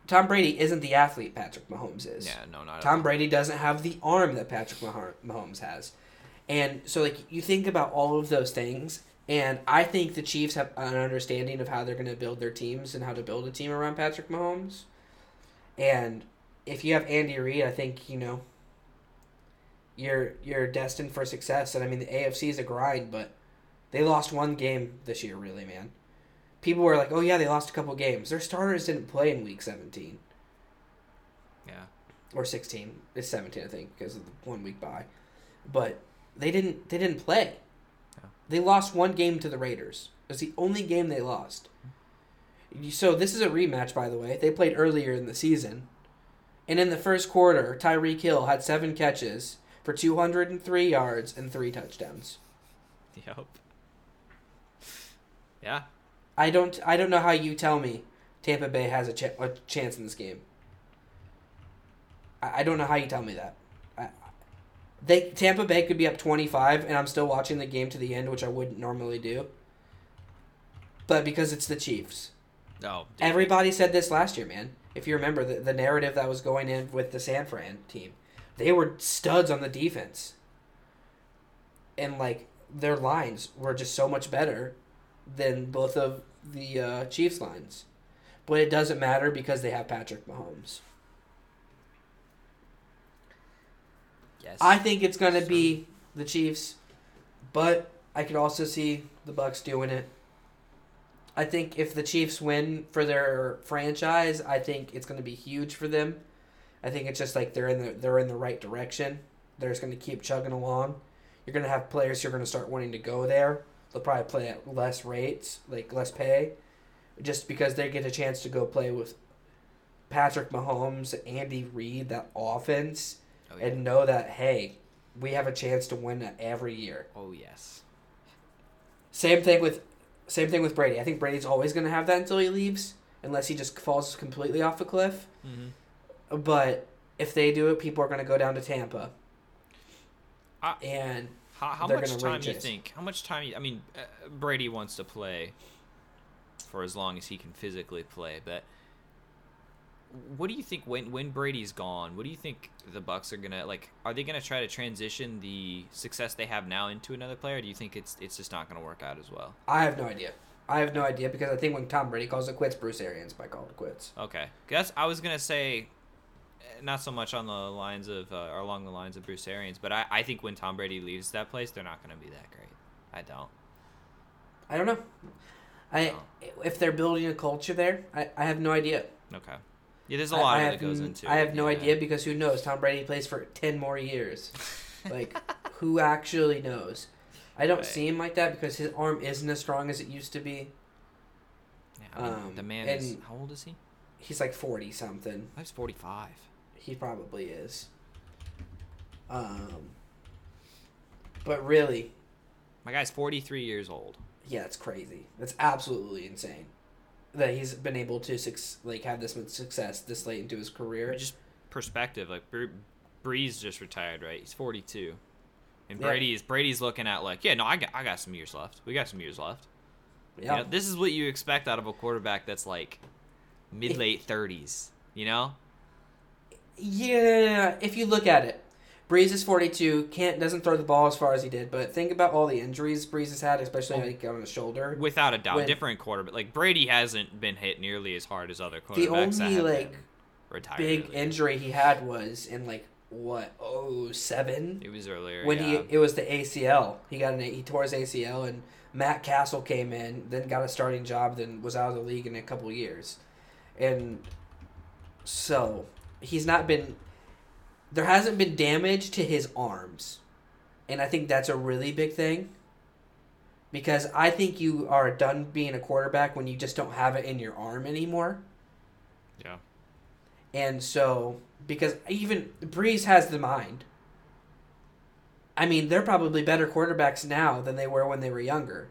tom brady isn't the athlete patrick mahomes is
Yeah, no, not at
tom brady doesn't have the arm that patrick Mah- mahomes has and so like you think about all of those things and i think the chiefs have an understanding of how they're going to build their teams and how to build a team around patrick mahomes and if you have andy reid i think you know you're you're destined for success. And I mean, the AFC is a grind, but they lost one game this year, really, man. People were like, "Oh yeah, they lost a couple games. Their starters didn't play in Week 17
Yeah,
or 16. It's 17, I think, because of the one week bye. But they didn't they didn't play. They lost one game to the Raiders. It was the only game they lost. So this is a rematch, by the way. They played earlier in the season, and in the first quarter, Tyreek Hill had seven catches for 203 yards and three touchdowns.
yep. Yeah,
I don't I don't know how you tell me Tampa Bay has a, ch- a chance in this game. I, I don't know how you tell me that. They Tampa Bay could be up 25 and I'm still watching the game to the end, which I wouldn't normally do. But because it's the Chiefs.
Oh.
Everybody said this last year, man. If you remember the, the narrative that was going in with the San Fran team, they were studs on the defense. And like their lines were just so much better than both of the uh, Chiefs lines. But it doesn't matter because they have Patrick Mahomes.
Yes.
I think it's going to be the Chiefs, but I could also see the Bucs doing it. I think if the Chiefs win for their franchise, I think it's going to be huge for them. I think it's just like they're in the they're in the right direction. They're just going to keep chugging along. You're going to have players who are going to start wanting to go there. They'll probably play at less rates, like less pay, just because they get a chance to go play with Patrick Mahomes, Andy Reid, that offense
oh, yeah.
and know that hey, we have a chance to win every year.
oh yes.
Same thing with same thing with Brady. I think Brady's always going to have that until he leaves, unless he just falls completely off a cliff.
Mm-hmm.
But if they do it, people are going to go down to Tampa.
I-
and
How, how much time do you think? How much time? You, I mean, uh, Brady wants to play for as long as he can physically play, but what do you think when when Brady's gone? What do you think the Bucs are gonna like? Are they gonna try to transition the success they have now into another player? Or do you think it's it's just not gonna work out as well?
I have no idea. I have no idea because I think when Tom Brady calls it quits, Bruce Arians might call it quits.
Okay, guess I was gonna say not so much on the lines of uh, or along the lines of Bruce Arians, but I, I think when Tom Brady leaves that place, they're not gonna be that great. I don't.
I don't know. I if they're building a culture there, I, I have no idea.
Okay. Yeah, there's a
I-
lot
I
of it
have
that goes
n-
into.
I
it,
have no
yeah.
idea because who knows? Tom Brady plays for ten more years. Like, who actually knows? I don't
Right.
see him like that because his arm isn't as strong as it used to be.
Yeah, I mean,
Um,
the man is how old is he?
He's like forty something.
He's 45.
He probably is. Um, but really,
My guy's 43 years old.
yeah, it's crazy. That's absolutely insane that he's been able to like have this much success this late into his career.
Just perspective, like Bre- Brees just retired, right? He's 42, and
Yeah.
Brady's Brady's looking at like, yeah, no, I got I got some years left. We got some years left.
Yeah,
You know, this is what you expect out of a quarterback that's like mid late 30s. You know?
Yeah, if you look at it, Brees is forty two. Can't doesn't throw the ball as far as he did. But think about all the injuries Brees has had, especially like on the shoulder.
Without a doubt,
When-
different quarterback. Like Brady hasn't been hit nearly as hard as other
The
quarterbacks that
only like
retired.
big injury he had was in like what oh seven
It was earlier.
when
yeah.
he it was the ACL. He got an he tore his ACL and Matt Cassel came in, then got a starting job, then was out of the league in a couple years, and so he's not been. There hasn't been damage to his arms, and I think that's a really big thing. Because I think you are done being a quarterback when you just don't have it in your arm anymore.
Yeah.
And so, because even Brees has the mind. I mean, they're probably better quarterbacks now than they were when they were younger.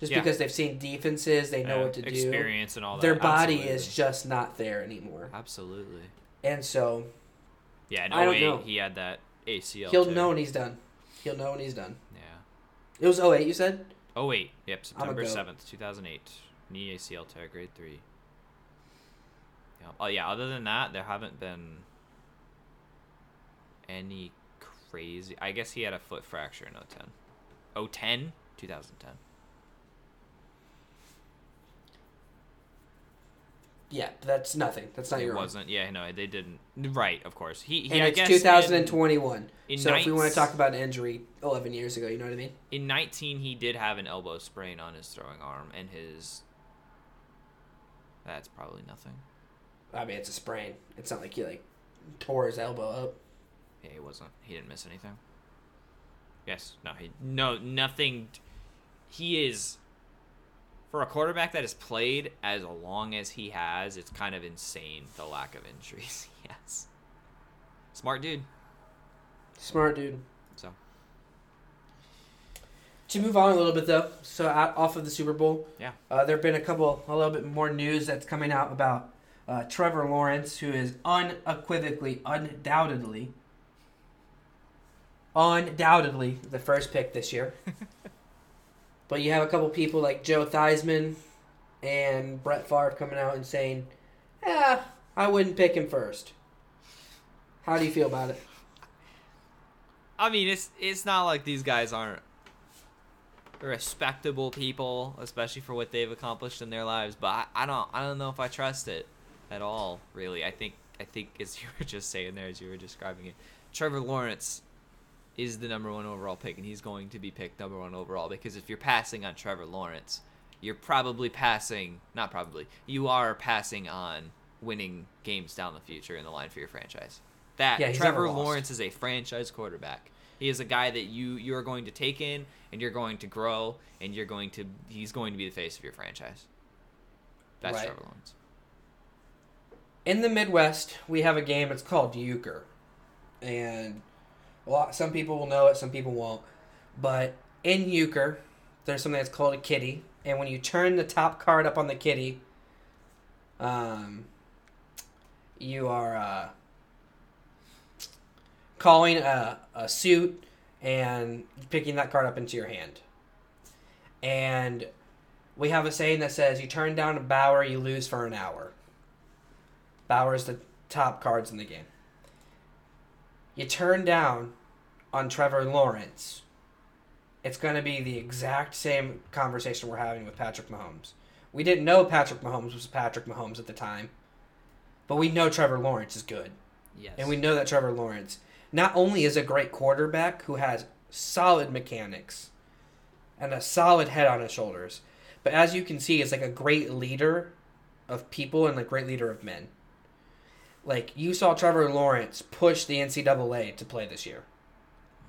Just
Yeah.
because they've seen defenses, they know
Yeah,
what to do.
Experience and all that.
Their body
Absolutely.
is just not there anymore.
Absolutely.
And so,
Yeah,
I
no
don't
way
know.
he had that ACL.
he'll
too.
know when he's done. He'll know when he's done.
Yeah.
It was 08, you said?
Oh wait, yep, September seventh, two thousand eight. Knee ACL tear, grade three. Yeah. Oh yeah. Other than that, there haven't been any crazy. I guess he had a foot fracture in 010. 010? 2010.
Yeah, that's nothing. That's not
it
your arm.
wasn't. Yeah, no, they didn't. Right, of course. He, he
And
I
it's 2021.
In, in
so if we want to talk about an injury 11 years ago, you know what I mean?
in 19 he did have an elbow sprain on his throwing arm and his that's probably nothing
I mean, it's a sprain. It's not like he like tore his elbow up.
yeah he wasn't he didn't miss anything yes no he no nothing he is for a quarterback that has played as long as he has it's kind of insane the lack of injuries yes smart dude
Smart dude.
so
To move on a little bit though, so out, off of the Super Bowl,
Yeah.
uh, there have been a couple, a little bit more news that's coming out about uh, Trevor Lawrence, who is unequivocally, undoubtedly undoubtedly the first pick this year. but you have a couple people like Joe Theismann and Brett Favre coming out and saying, "Yeah, I wouldn't pick him first. How do you feel about it?
I mean, it's it's not like these guys aren't respectable people, especially for what they've accomplished in their lives. But I, I don't I don't know if I trust it at all. Really, I think I think as you were just saying there, as you were describing it, Trevor Lawrence is the number one overall pick, and he's going to be picked number one overall because if you're passing on Trevor Lawrence, you're probably passing not probably you are passing on winning games down the future in the line for your franchise. That
Yeah,
Trevor. Lawrence is a franchise quarterback. He is a guy that you you're going to take in and you're going to grow and you're going to he's going to be the face of your franchise. That's
Right.
Trevor Lawrence.
In the Midwest, we have a game. It's called Euchre, and a lot. Some people will know it. Some people won't. But in Euchre, there's something that's called a kitty, and when you turn the top card up on the kitty, um, you are uh, calling a, a suit and picking that card up into your hand. And we have a saying that says, "You turn down a Bower, you lose for an hour." Bower is the top cards in the game. You turn down on Trevor Lawrence, it's going to be the exact same conversation we're having with Patrick Mahomes. We didn't know Patrick Mahomes was Patrick Mahomes at the time, but we know Trevor Lawrence is good.
Yes.
And we know that Trevor Lawrence not only is a great quarterback who has solid mechanics and a solid head on his shoulders, but as you can see, is like a great leader of people and a great leader of men. Like you saw Trevor Lawrence push the NCAA to play this year.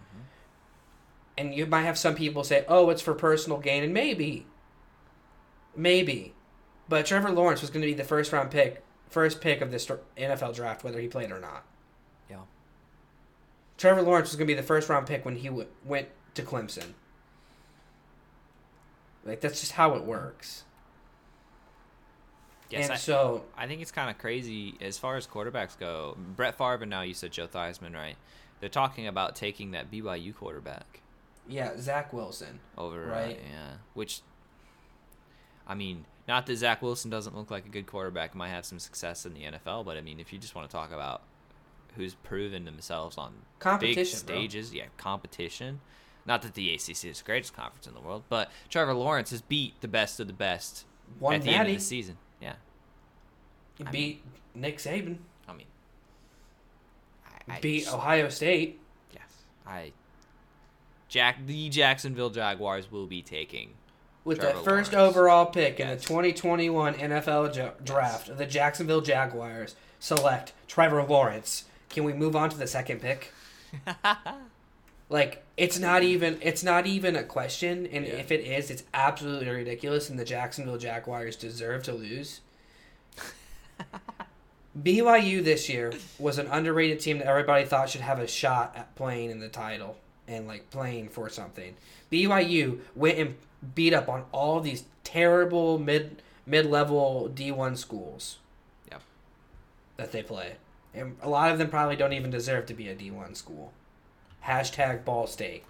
Mm-hmm. And you might have some people say, "Oh, it's for personal gain," and maybe, maybe, but Trevor Lawrence was going to be the first round pick, first pick of this NFL draft, whether he played or not.
Yeah.
Trevor Lawrence was going to be the first round pick when he w- went to Clemson. Like that's just how it works.
Yes,
and
I,
so
I think it's kind of crazy as far as quarterbacks go. Brett Favre and now you said Joe Theismann, right? They're talking about taking that BYU quarterback
yeah, Zach Wilson.
over,
Right.
Uh, yeah, which I mean, not that Zach Wilson doesn't look like a good quarterback, might have some success in the NFL, but I mean, if you just want to talk about who's proven themselves on big
Competition, bro.
stages, yeah, competition. Not that the ACC is the greatest conference in the world, but Trevor Lawrence has beat the best of the best
One
at the end of the season. I
beat Nick Saban.
I mean, I, I
beat
just-
Ohio State.
Yes, I. Jack the Jacksonville Jaguars will be taking.
With
Trevor
the first
Lawrence.
overall pick in the 2021 NFL ja- draft, the Jacksonville Jaguars select Trevor Lawrence. Can we move on to the second pick? Like it's not even it's not even a question, and
Yeah.
if it is, it's absolutely ridiculous, and the Jacksonville Jaguars deserve to lose. BYU this year was an underrated team that everybody thought should have a shot at playing in the title and like playing for something. BYU went and beat up on all these terrible mid mid level D one schools.
Yep.
That they play, and a lot of them probably don't even deserve to be a D one school. Hashtag Ball State.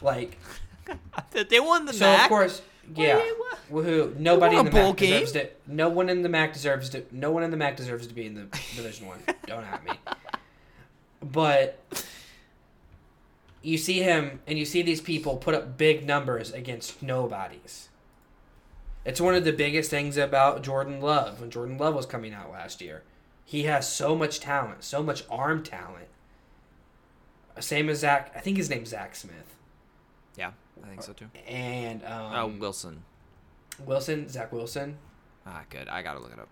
Like
they won the
so,
MAC.
of course, yeah. Woohoo! Nobody in the
a bowl
MAC deserves
game.
to. No one in the MAC deserves to. No one in the MAC deserves to be in the Division One. Don't at me. But you see him, and you see these people put up big numbers against nobodies. It's one of the biggest things about Jordan Love when Jordan Love was coming out last year. He has so much talent, so much arm talent. Same as Zach. I think his name's Zach Smith.
Yeah, I think so too.
And um,
oh, Wilson.
Wilson, Zach Wilson,
Ah, good. I gotta look it up.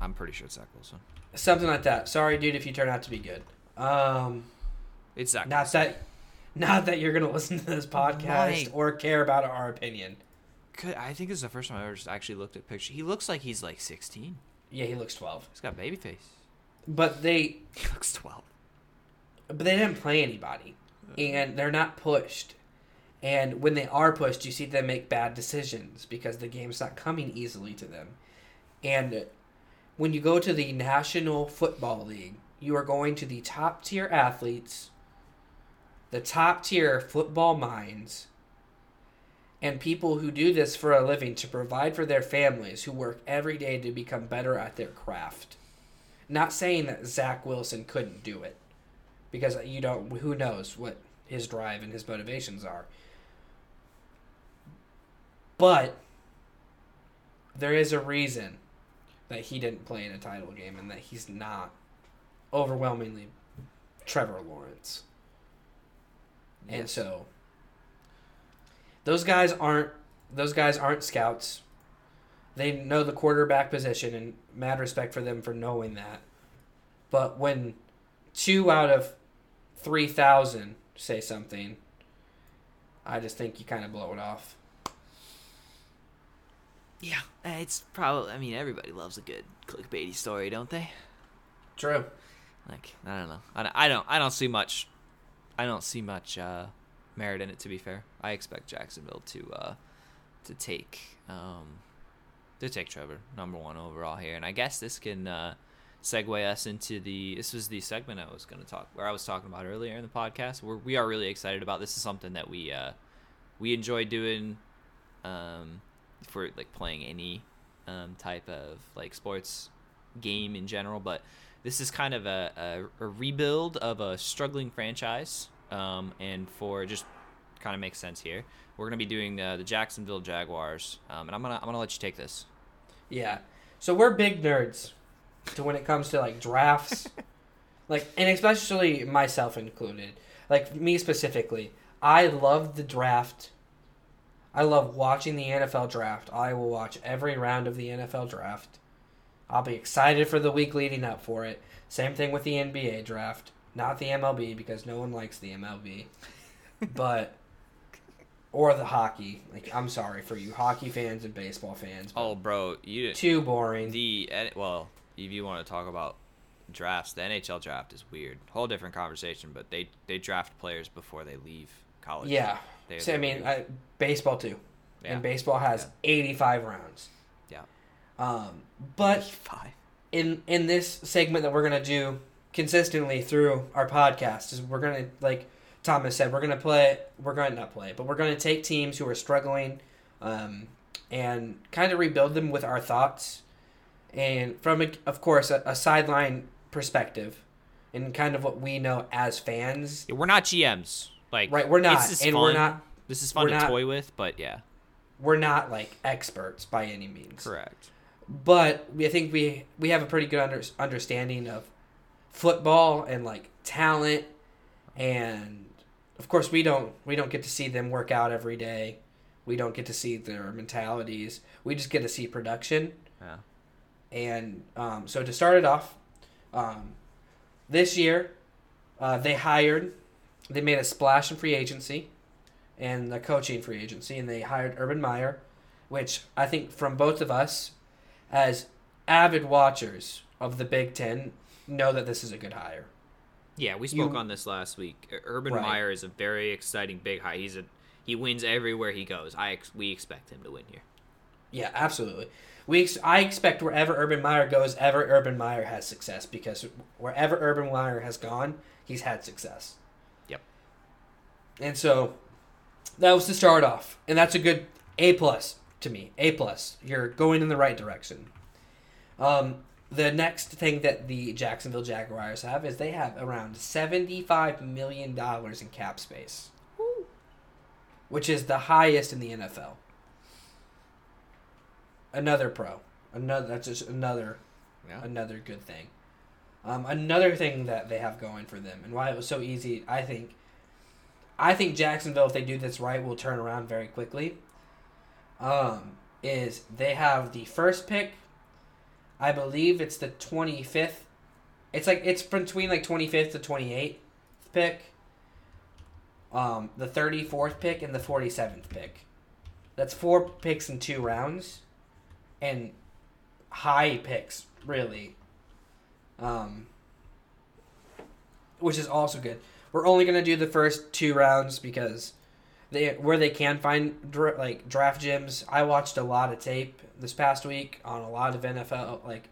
I'm pretty sure it's Zach Wilson.
something like that. Sorry, dude, if you turn out to be good. Um,
It's Zach.
not that, not that you're gonna listen to this podcast
Mike.
or care about our opinion.
Good. I think this is the first time I ever just actually looked at picture. He looks like he's like 16.
Yeah, he looks twelve,
He's got baby face.
but they,
He looks 12.
but they didn't play anybody, and they're not pushed. And when they are pushed, you see them make bad decisions because the game's not coming easily to them. And when you go to the National Football League, you are going to the top tier athletes the top tier football minds and people who do this for a living to provide for their families who work every day to become better at their craft. Not saying that Zach Wilson couldn't do it, because you don't. Who knows what his drive and his motivations are. But there is a reason that he didn't play in a title game and that he's not overwhelmingly Trevor Lawrence. And so those guys aren't those guys aren't scouts. They know the quarterback position and mad respect for them for knowing that. But when two out of three thousand say something, I just think you kind of blow it off.
Yeah, eh, it's probably. I mean, everybody loves a good clickbaity story, don't they?
True.
Like, I don't know. I don't. I don't, I don't see much. I don't see much uh, merit in it. To be fair, I expect Jacksonville to uh, to take um, to take Trevor number one overall here, and I guess this can uh, segue us into the. This was the segment I was going to talk where I was talking about earlier in the podcast. Where we are really excited about. This is something that we uh, we enjoy doing. Um, for like playing any um, type of like sports game in general, but this is kind of a, a, a rebuild of a struggling franchise. Um, and for just kind of makes sense here, we're gonna be doing uh, the Jacksonville Jaguars, um, and I'm gonna I'm gonna let you take this.
Yeah. So we're big nerds to when it comes to like drafts. like and especially myself included. Like me specifically. I love the draft. I love watching the NFL draft. I will watch every round of the NFL draft. I'll be excited for the week leading up for it. Same thing with the NBA draft. Not the MLB because no one likes the MLB. but or the hockey. Like I'm sorry for you hockey fans and baseball fans.
Oh, bro, you
too boring.
the well, if you want to talk about drafts, the NHL draft is weird. Whole different conversation, but they they draft players before they leave college.
yeah.
They-
So, I mean,
leave.
I, baseball too.
Yeah.
And baseball has 85 rounds.
Yeah.
Um, but
five.
in in this segment that we're gonna do consistently through our podcast is we're gonna like Thomas said we're gonna play we're gonna not play but we're gonna take teams who are struggling um, and kind of rebuild them with our thoughts and from a, of course a, a sideline perspective and kind of what we know as fans
Yeah, we're not GMs. Like
right we're not
This is
and
fun.
we're not
This is fun to
not-
toy with, but yeah,
we're not like experts by any means
correct.
but we, I think we we have a pretty good under, understanding of football and like talent, and of course we don't we don't get to see them work out every day. We don't get to see their mentalities. We just get to see production.
Yeah.
And um, so to start it off, um, this year uh, they hired, they made a splash in free agency, and the coaching free agency, and they hired Urban Meyer, which I think from both of us, as avid watchers of the Big Ten, know that this is a good hire.
Yeah, we spoke
You-
on this last week. Urban
Right.
Meyer is a very exciting big high. He's a he wins everywhere he goes. I ex- we expect him to win here.
Yeah, absolutely. We ex- I expect wherever Urban Meyer goes, ever Urban Meyer has success because wherever Urban Meyer has gone, he's had success. And so that was to start off, and that's a good A plus to me. A plus. You're going in the right direction. Um, the next thing that the Jacksonville Jaguars have is they have around seventy-five million dollars in cap space, which is the highest in the NFL another pro. Another that's just another
Yeah.
another good thing. Um, another thing that they have going for them, and why it was so easy, I think. I think Jacksonville, if they do this right, will turn around very quickly. Um, is they have the first pick. I believe it's the twenty fifth. It's like it's between like twenty fifth to twenty eighth pick. Um, the thirty fourth pick and the forty seventh pick. That's four picks in two rounds, and high picks really. Um, which is also good. We're only gonna do the first two rounds because they where they can find dra- like draft gyms. I watched a lot of tape this past week on a lot of NFL like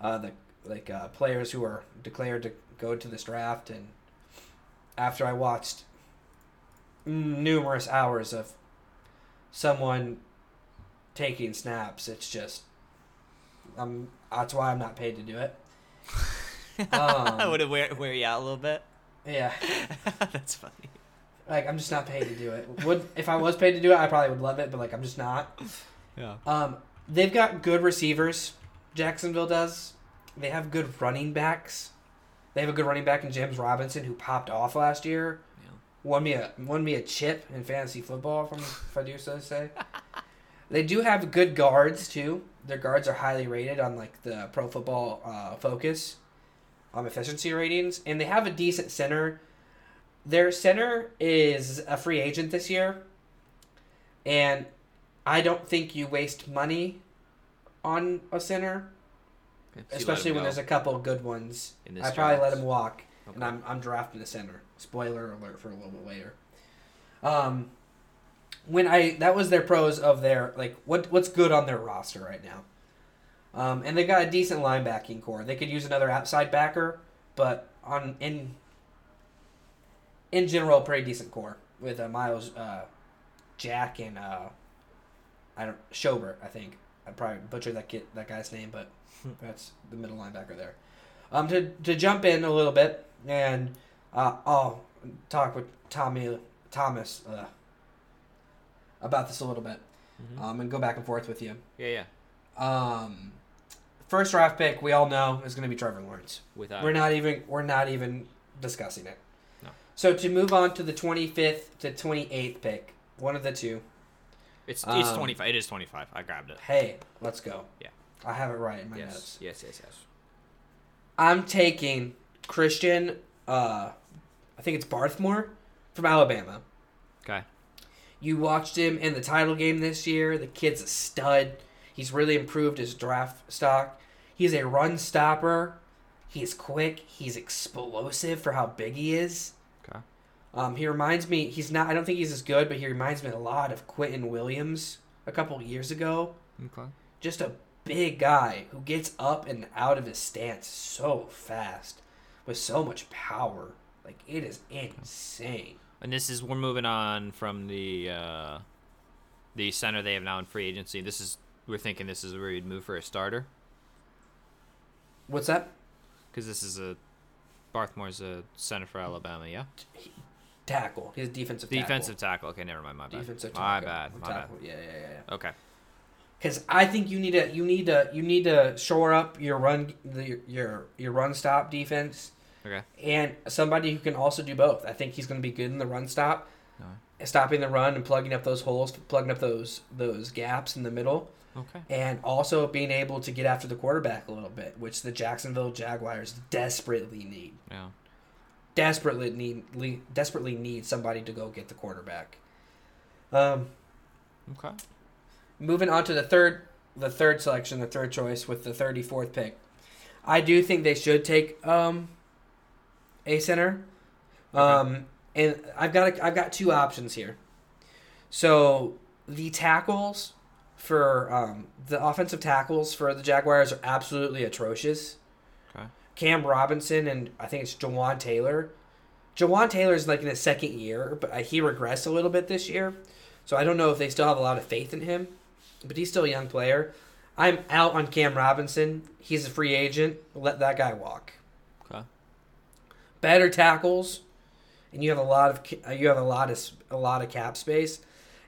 uh, the like uh, players who are declared to go to this draft, and after I watched numerous hours of someone taking snaps. It's just, um, that's why I'm not paid to do it. Um,
Would it wear, wear you out a little bit?
Yeah,
That's funny.
like I'm just not paid to do it. Would if I was paid to do it, I probably would love it, but like I'm just not.
Yeah.
Um, they've got good receivers. Jacksonville does. They have good running backs. They have a good running back in James Robinson who popped off last year.
Yeah.
Won me a won me a chip in fantasy football, from if I do so say. they do have good guards too. Their guards are highly rated on like the Pro Football uh, Focus, um, efficiency ratings, and they have a decent center. Their center is a free agent this year, and I don't think you waste money on a center,
so
especially when
go
there's a couple good ones.
in this
I probably let him walk, and I'm I'm drafting a center. Spoiler alert for a little bit later. Um, when I that was their pros of their like what what's good on their roster right now. Um, and they've got a decent linebacking core. They could use another outside backer, but on in in general, a pretty decent core with uh, Myles, uh, Jack, and uh, I don't Schobert. I think I probably butchered that kid, that guy's name, but that's the middle linebacker there. Um, to to jump in a little bit and uh, I'll talk with Tommy Thomas uh, about this a little bit.
Mhm.
Um, and go back and forth with you.
Yeah, yeah.
Um, first draft pick, we all know is going to be Trevor Lawrence.
Without
We're not even we're not even discussing it.
No.
So to move on to the 25th to 28th pick, one of the two.
It's it's
Um,
twenty five. It is twenty five. I grabbed it.
Hey, let's go.
Yeah.
I have it right in my
yes.
notes.
Yes. Yes. Yes.
I'm taking Christian. Uh, I think it's Barthmore from Alabama.
Okay.
You watched him in the title game this year. The kid's a stud. He's really improved his draft stock. He's a run stopper. He's quick. He's explosive for how big he is.
Okay.
Um, he reminds me. He's not. I don't think he's as good, but he reminds me a lot of Quentin Williams a couple years ago.
Okay.
Just a big guy who gets up and out of his stance so fast with so much power. Like it is insane.
And this is we're moving on from the uh, the center they have now in free agency. This is we're thinking this is where you'd move for a starter
What's that?
because this is a Barthmore's a center for Alabama. Yeah.
Tackle. His defensive tackle.
Defensive tackle. Okay, never mind. My bad.
defensive tackle.
my bad. My
tackle. Yeah, yeah, yeah, yeah.
Okay.
Because I think you need to you need to you need to shore up your run the, your your run stop defense
Okay.
and somebody who can also do both. I think he's going to be good in the run stop. Stopping the run and plugging up those holes, plugging up those those gaps in the middle,
Okay.
and also being able to get after the quarterback a little bit, which the Jacksonville Jaguars desperately need.
Yeah.
Desperately need le- desperately need somebody to go get the quarterback. Um,
Okay.
moving on to the third the third selection the third choice with the 34th pick i do think they should take um a center um and i've got a, i've got two options here so the tackles for um the offensive tackles for the jaguars are absolutely atrocious
Okay.
cam robinson and i think it's jawaan taylor jawaan Taylor is like in his second year but uh, he regressed a little bit this year so I don't know if they still have a lot of faith in him, but he's still a young player. I'm out on Cam Robinson. He's a free agent. Let that guy walk.
Okay.
Better tackles, and you have a lot of you have a lot of a lot of cap space,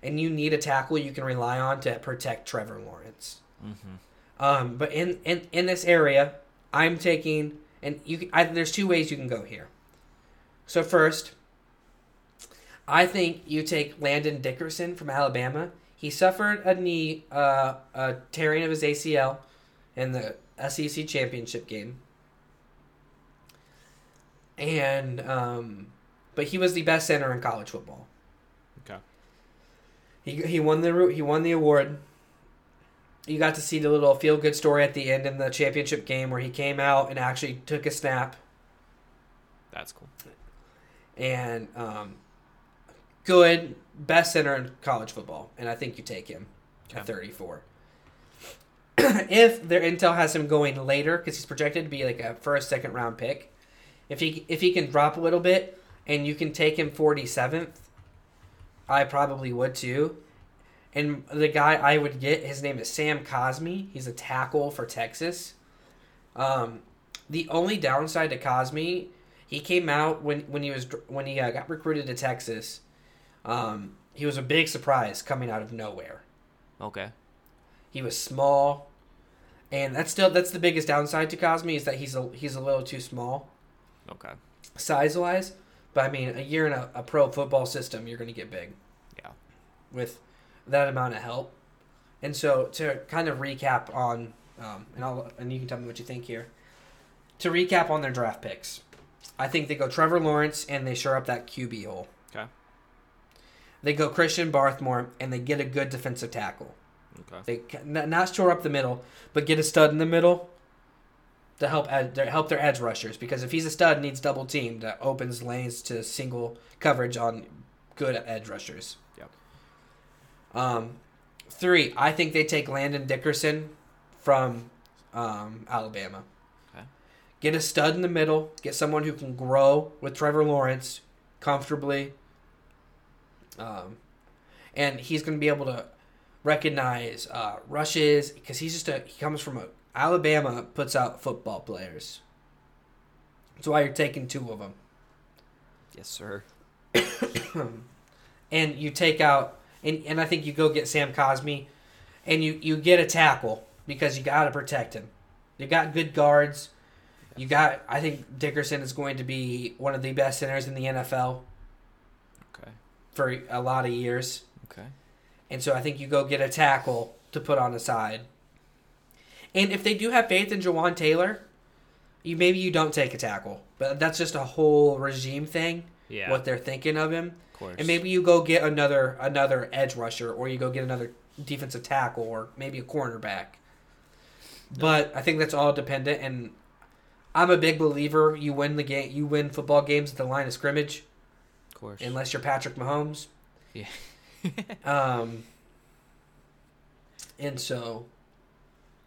and you need a tackle you can rely on to protect Trevor Lawrence.
Mm-hmm.
Um, but in, in in this area, I'm taking and you. Can, I, there's two ways you can go here. So first, I think you take Landon Dickerson from Alabama. He suffered a knee, uh, a tearing of his ACL in the SEC championship game, and um, but he was the best center in college football.
Okay.
He he won the he won the award. You got to see the little feel good story at the end in the championship game where he came out and actually took a snap
That's cool.
and um, good best center in college football, and I think you take him
Okay.
at 34. if their intel has him going later, because he's projected to be like a first, second round pick, if he if he can drop a little bit and you can take him 47th, I probably would too. And the guy I would get, his name is Sam Cosmi. He's a tackle for Texas. Um, the only downside to Cosmi, he came out when when he was when he uh, got recruited to Texas. Um, he was a big surprise coming out of nowhere.
Okay.
He was small, and that's still that's the biggest downside to Cosmi is that he's a he's a little too small
Okay.
size wise. But I mean, a year in a, a pro football system, you're going to get big.
Yeah.
With that amount of help, and so to kind of recap on, um, and I'll and you can tell me what you think here. To recap on their draft picks, I think they go Trevor Lawrence and they shore up that QB hole.
Okay.
They go Christian Barmore and they get a good defensive tackle.
Okay.
They not shore up the middle, but get a stud in the middle to help ed- to help their edge rushers. Because if he's a stud, needs double teamed, that opens lanes to single coverage on good edge rushers.
Yep.
Um, three, I think they take Landon Dickerson from um, Alabama.
Okay.
Get a stud in the middle. Get someone who can grow with Trevor Lawrence comfortably. Um, and he's going to be able to recognize uh, rushes because he's just a he comes from a Alabama puts out football players. That's why you're taking two of them,
Yes, sir.
and you take out and, and I think you go get Sam Cosmi, and you you get a tackle because you got to protect him. You got good guards. You got I think Dickerson is going to be one of the best centers in the NFL
Okay.
for a lot of years.
Okay.
And so I think you go get a tackle to put on the side. And if they do have faith in Jawaan Taylor, you maybe you don't take a tackle. But that's just a whole regime thing,
Yeah.
what they're thinking of him.
Of course.
And maybe you go get another another edge rusher or you go get another defensive tackle or maybe a cornerback. But I think that's all dependent and I'm a big believer you win the game you win football games at the line of scrimmage
Of course.
unless you're Patrick Mahomes.
Yeah.
Um, and so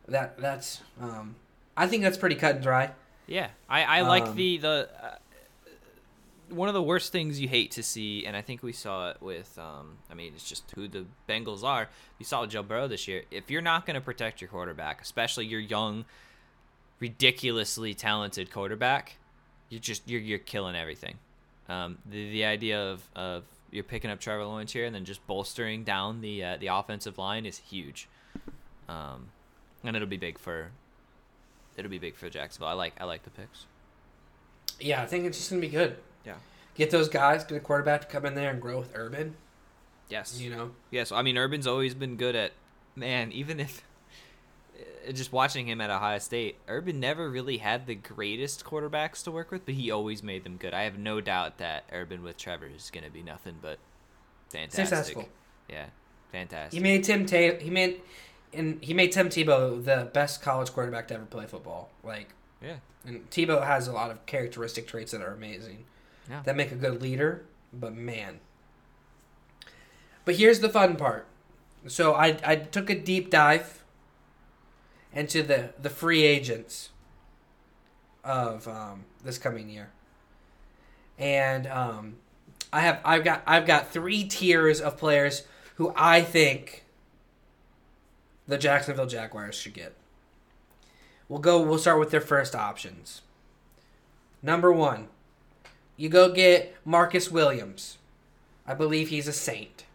that that's um, I think that's pretty cut and dry.
Yeah, I, I like
Um,
the the uh, one of the worst things you hate to see, and I think we saw it with. Um, I mean, it's just who the Bengals are. We saw with Joe Burrow this year. If you're not going to protect your quarterback, especially your young, ridiculously talented quarterback, you're just you're you're killing everything. Um, the the idea of of you're picking up Trevor Lawrence here and then just bolstering down the uh, the offensive line is huge. Um, and it'll be big for it'll be big for Jacksonville. I like I like the picks.
Yeah, I think it's just gonna be good.
Yeah.
Get those guys, get a quarterback to come in there and grow with Urban.
Yes.
You know,
Yes. I mean, Urban's always been good at man. Even if uh, just watching him at Ohio State, Urban never really had the greatest quarterbacks to work with, but he always made them good. I have no doubt that Urban with Trevor is going to be nothing but fantastic.
successful.
Yeah, fantastic.
He made Tim Ta- he made and he made Tim Tebow the best college quarterback to ever play football. Like,
yeah.
and Tebow has a lot of characteristic traits that are amazing.
Yeah.
That make a good leader, but man. But here's the fun part. So I I took a deep dive into the the free agents of um, this coming year, and um, I have I've got I've got three tiers of players who I think the Jacksonville Jaguars should get. We'll go. We'll start with their first options. Number one, you go get Marcus Williams. I believe he's a Saint.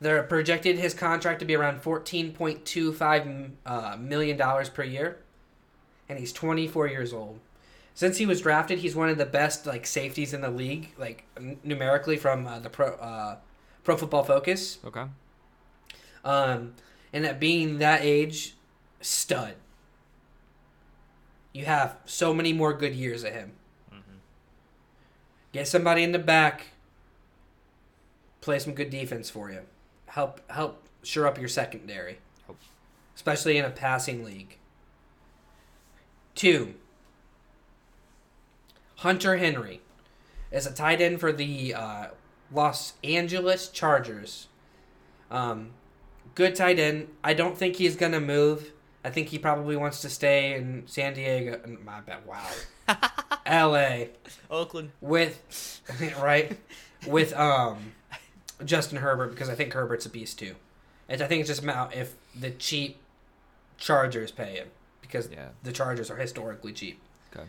They're projected his contract to be around fourteen point two five uh, million dollars per year, and he's twenty four years old. Since he was drafted, he's one of the best like safeties in the league, like numerically from uh, the pro uh, Pro Football Focus.
Okay.
Um, and at being that age, stud. You have so many more good years of him. Get somebody in the back. Play some good defense for you. Help help shore up your secondary, especially in a passing league. Two. Hunter Henry is a tight end for the uh, Los Angeles Chargers. Um, good tight end. I don't think he's gonna move. I think he probably wants to stay in San Diego. My bad. Wow. L.A.
Oakland.
with right with um Justin Herbert because I think Herbert's a beast too. And I think it's just about if the cheap Chargers pay him because
Yeah.
the Chargers are historically cheap.
Okay.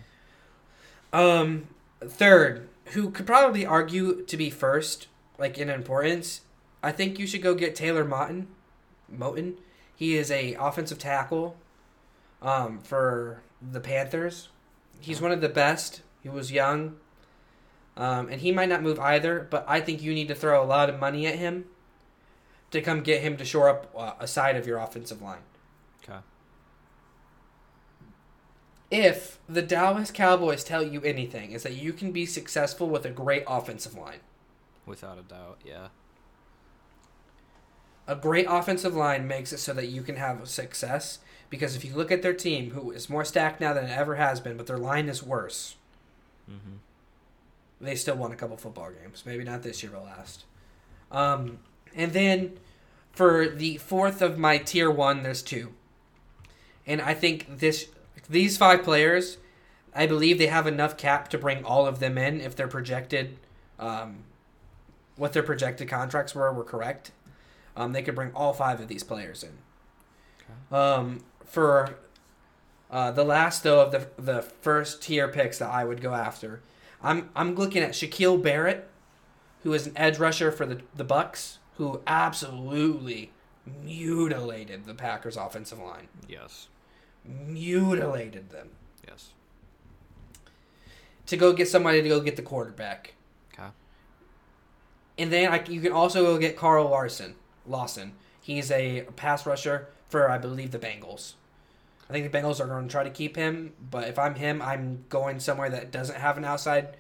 Um, third, who could probably argue to be first, like in importance, I think you should go get Taylor Moton. Moton, he is a offensive tackle, um, for the Panthers. He's one of the best. He was young, um, and he might not move either. But I think you need to throw a lot of money at him to come get him to shore up uh, a side of your offensive line.
Okay.
if the Dallas Cowboys tell you anything, is that you can be successful with a great offensive line.
Without a doubt, yeah.
A great offensive line makes it so that you can have success. Because if you look at their team, who is more stacked now than it ever has been, but their line is worse,
Mm-hmm.
they still won a couple football games. Maybe not this year, but last. Um, and then for the fourth of my tier one, there's two. And I think this these five players, I believe they have enough cap to bring all of them in if their projected, um, what their projected contracts were were correct. Um, they could bring all five of these players in. Um, for uh, the last though of the the first tier picks that I would go after, I'm I'm looking at Shaquille Barrett, who is an edge rusher for the the Bucs, who absolutely mutilated the Packers offensive line,
Yes.
mutilated them.
Yes.
To go get somebody to go get the quarterback,
Okay.
and then I, you can also go get Carl Larson. Lawson, he's a pass rusher for I believe the Bengals. I think the Bengals are going to try to keep him, but if I'm him, I'm going somewhere that doesn't have an outside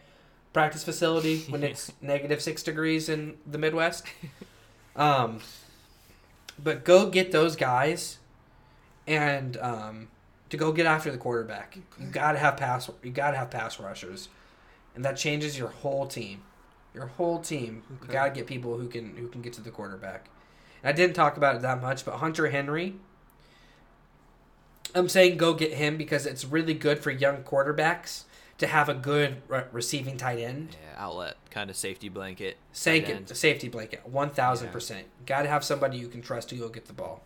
practice facility when it's negative six degrees in the Midwest. Um, but go get those guys, and um, to go get after the quarterback, you gotta have pass. You gotta have pass rushers, and that changes your whole team. Your whole team. You
Okay.
gotta get people who can who can get to the quarterback. I didn't talk about it that much, but Hunter Henry. I'm saying go get him because it's really good for young quarterbacks to have a good re- receiving tight end.
Yeah, outlet, kind of safety blanket. Tight
safety blanket, one thousand percent. Got to have somebody you can trust to go get the ball.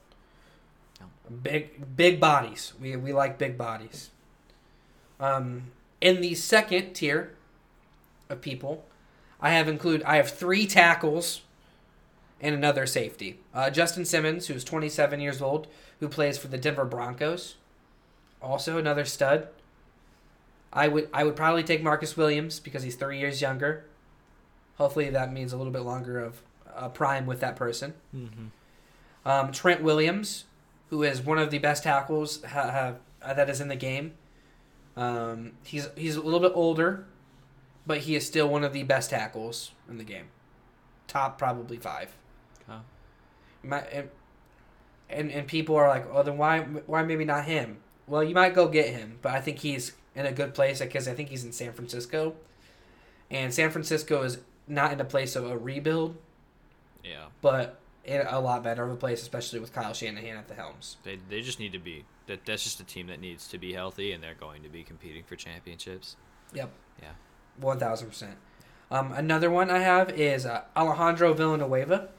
No.
Big big bodies. We we like big bodies. Um, in the second tier of people, I have include I have three tackles and another safety. Uh, Justin Simmons, who's 27 years old, who plays for the Denver Broncos, also another stud. I would I would probably take Marcus Williams because he's three years younger. Hopefully that means a little bit longer of a prime with that person.
Mm-hmm.
Um, Trent Williams, who is one of the best tackles ha- have, uh, that is in the game. Um, he's he's a little bit older, but he is still one of the best tackles in the game. Top probably five. My, and, and and people are like, oh, then why why maybe not him? Well, you might go get him, but I think he's in a good place because I think he's in San Francisco, and San Francisco is not in a place of a rebuild,
Yeah.
but in a lot better of a place, especially with Kyle Shanahan at the helms.
They, they just need to be that that's just a team that needs to be healthy and they're going to be competing for championships.
Yep.
Yeah.
One thousand percent. Um, another one I have is uh, Alejandro Villanueva,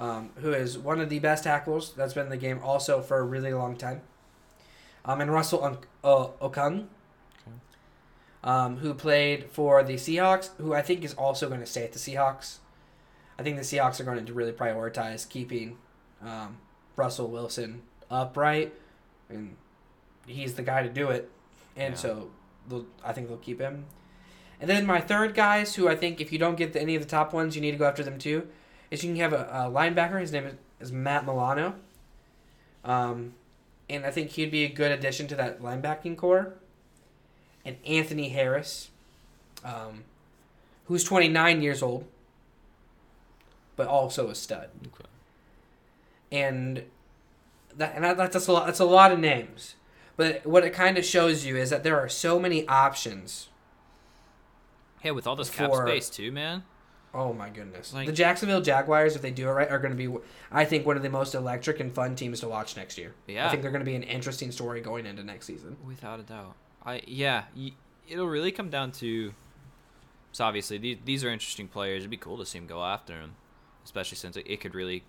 um, who is one of the best tackles that's been in the game also for a really long time. Um, and Russell Un- uh, Okung, um, who played for the Seahawks, who I think is also going to stay at the Seahawks. I think the Seahawks are going to really prioritize keeping um, Russell Wilson upright, and he's the guy to do it. And
Yeah.
so I think they'll keep him. And then my third guys, who I think if you don't get the, any of the top ones, you need to go after them too, is you can have a, a linebacker. His name is, is Matt Milano. Um, and I think he'd be a good addition to that linebacking core. And Anthony Harris, um, who's 29 years old, but also a stud.
Okay.
And that and that, that's a lot. That's a lot of names. But what it kind of shows you is that there are so many options.
Hey, with all this cap
For-
space too, man.
Oh my goodness!
Like-
the Jacksonville Jaguars, if they do it right, are going to be, I think, one of the most electric and fun teams to watch next year.
Yeah, I
think they're going to be an interesting story going into next season.
Without a doubt. I yeah, y- it'll really come down to So obviously these these are interesting players. It'd be cool to see him go after them, especially since it, it could really,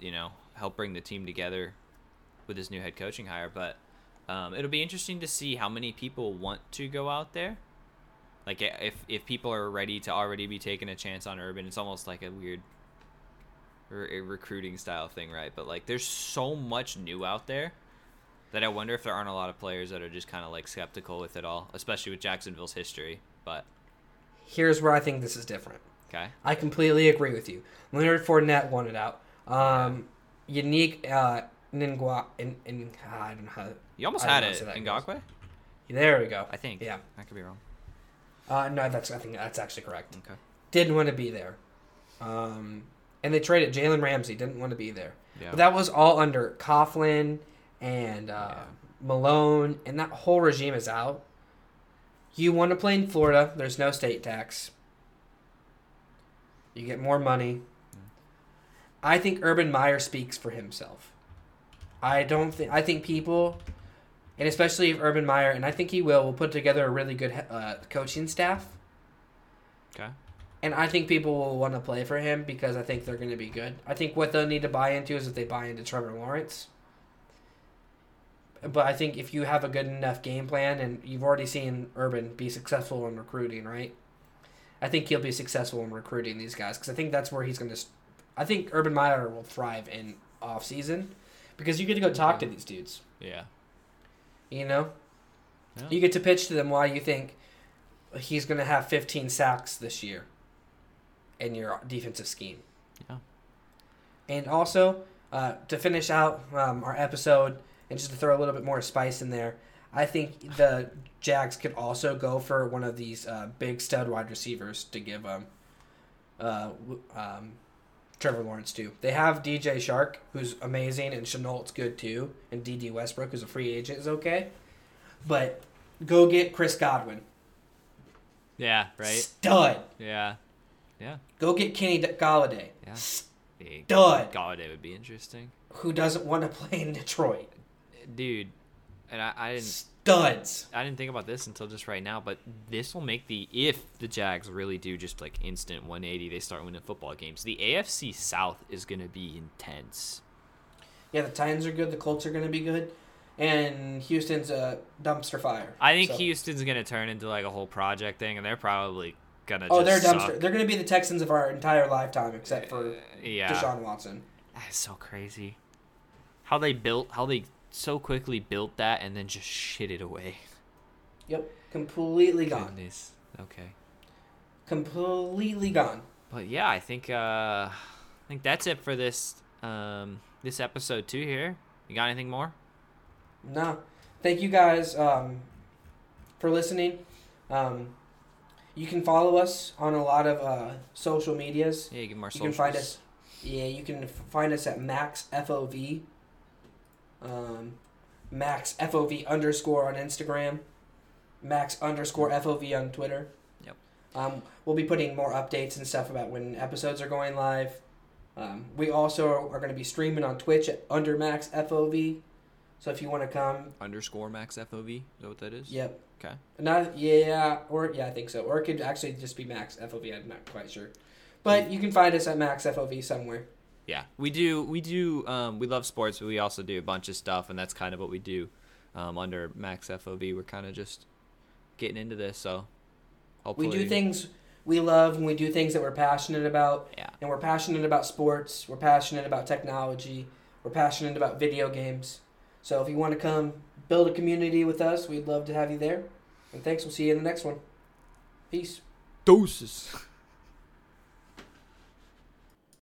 you know, help bring the team together with his new head coaching hire. But um, it'll be interesting to see how many people want to go out there. Like if if people are ready to already be taking a chance on Urban, it's almost like a weird re- a recruiting style thing, right? But like there's so much new out there that I wonder if there aren't a lot of players that are just kind of like skeptical with it all, especially with Jacksonville's history. But
Here's where I think this is different.
okay,
I completely agree with you. Leonard Fournette won it out. Um, unique uh, Ningua in, in I don't know how.
you almost had it, Ngakoue.
There we go.
I think.
Yeah.
I could be wrong.
Uh, no, that's I think that's actually correct.
Okay.
Didn't want to be there. Um, and they traded Jalen Ramsey. Didn't want to be there.
Yeah.
But that was all under Coughlin and uh,
Yeah.
Marrone, and that whole regime is out. You want to play in Florida? There's no state tax. You get more money. I think Urban Meyer speaks for himself. I don't think. I think people, and especially if Urban Meyer, and I think he will, will put together a really good uh, coaching staff.
okay.
And I think people will want to play for him because I think they're going to be good. I think what they'll need to buy into is if they buy into Trevor Lawrence. But I think if you have a good enough game plan and you've already seen Urban be successful in recruiting, right? I think he'll be successful in recruiting these guys because I think that's where he's going to. I think Urban Meyer will thrive in off season because you get to go talk to these dudes.
Yeah.
You know,
Yeah.
you get to pitch to them why you think he's going to have 15 sacks this year in your defensive scheme.
Yeah.
And also, uh, to finish out um, our episode and just to throw a little bit more spice in there, I think the Jags could also go for one of these uh, big stud wide receivers to give um, uh, um, Trevor Lawrence too. They have DJ Chark, who's amazing, and Shenault's good too, and Dede Westbrook, who's a free agent, is okay. But go get Chris Godwin.
Yeah. Right.
Stud.
Yeah. Yeah.
Go get Kenny Golladay.
Yeah.
Stud.
Golladay would be interesting,
Who doesn't want to play in Detroit?
dude. And I, I didn't.
Studs.
I didn't think about this until just right now, but this will make the if the Jags really do just like instant 180, they start winning football games. The AFC South is gonna be intense.
Yeah, the Titans are good. The Colts are going to be good. And Houston's a dumpster fire.
I think
So-
Houston's gonna turn into like a whole project thing, and they're probably gonna.
Oh, they're dumpster.
suck.
They're going to be the Texans of our entire lifetime, except for
Uh, yeah.
Deshaun Watson.
That's so crazy. How they built, how they so quickly built that, and then just shit it away.
Yep, completely gone.
Goodness. Okay.
Completely gone.
But yeah, I think uh, I think that's it for this um this episode two here. You got anything more?
No, thank you guys um, for listening. Um, you can follow us on a lot of uh, social medias.
Yeah, you get more.
You can find us. Yeah, you can find us at Max FOV. Um, Max FOV underscore on Instagram. Max underscore FOV on Twitter.
Yep.
Um, we'll be putting more updates and stuff about when episodes are going live. Um, we also are going to be streaming on Twitch at under Max FOV. So if you want to come,
underscore max FOV. Is that what that is?
yep.
Okay.
Not yeah, or yeah, I think so. Or it could actually just be Max FOV. I'm not quite sure, but you can find us at Max FOV somewhere.
Yeah, we do. We do. Um, we love sports, but we also do a bunch of stuff, and that's kind of what we do. Um, under Max FOV, we're kind of just getting into this. So hopefully,
We do things we love and we do things that we're passionate about.
Yeah.
And we're passionate about sports. We're passionate about technology. We're passionate about video games. So if you want to come build a community with us, we'd love to have you there. And thanks. We'll see you in the next one. Peace.
Doses.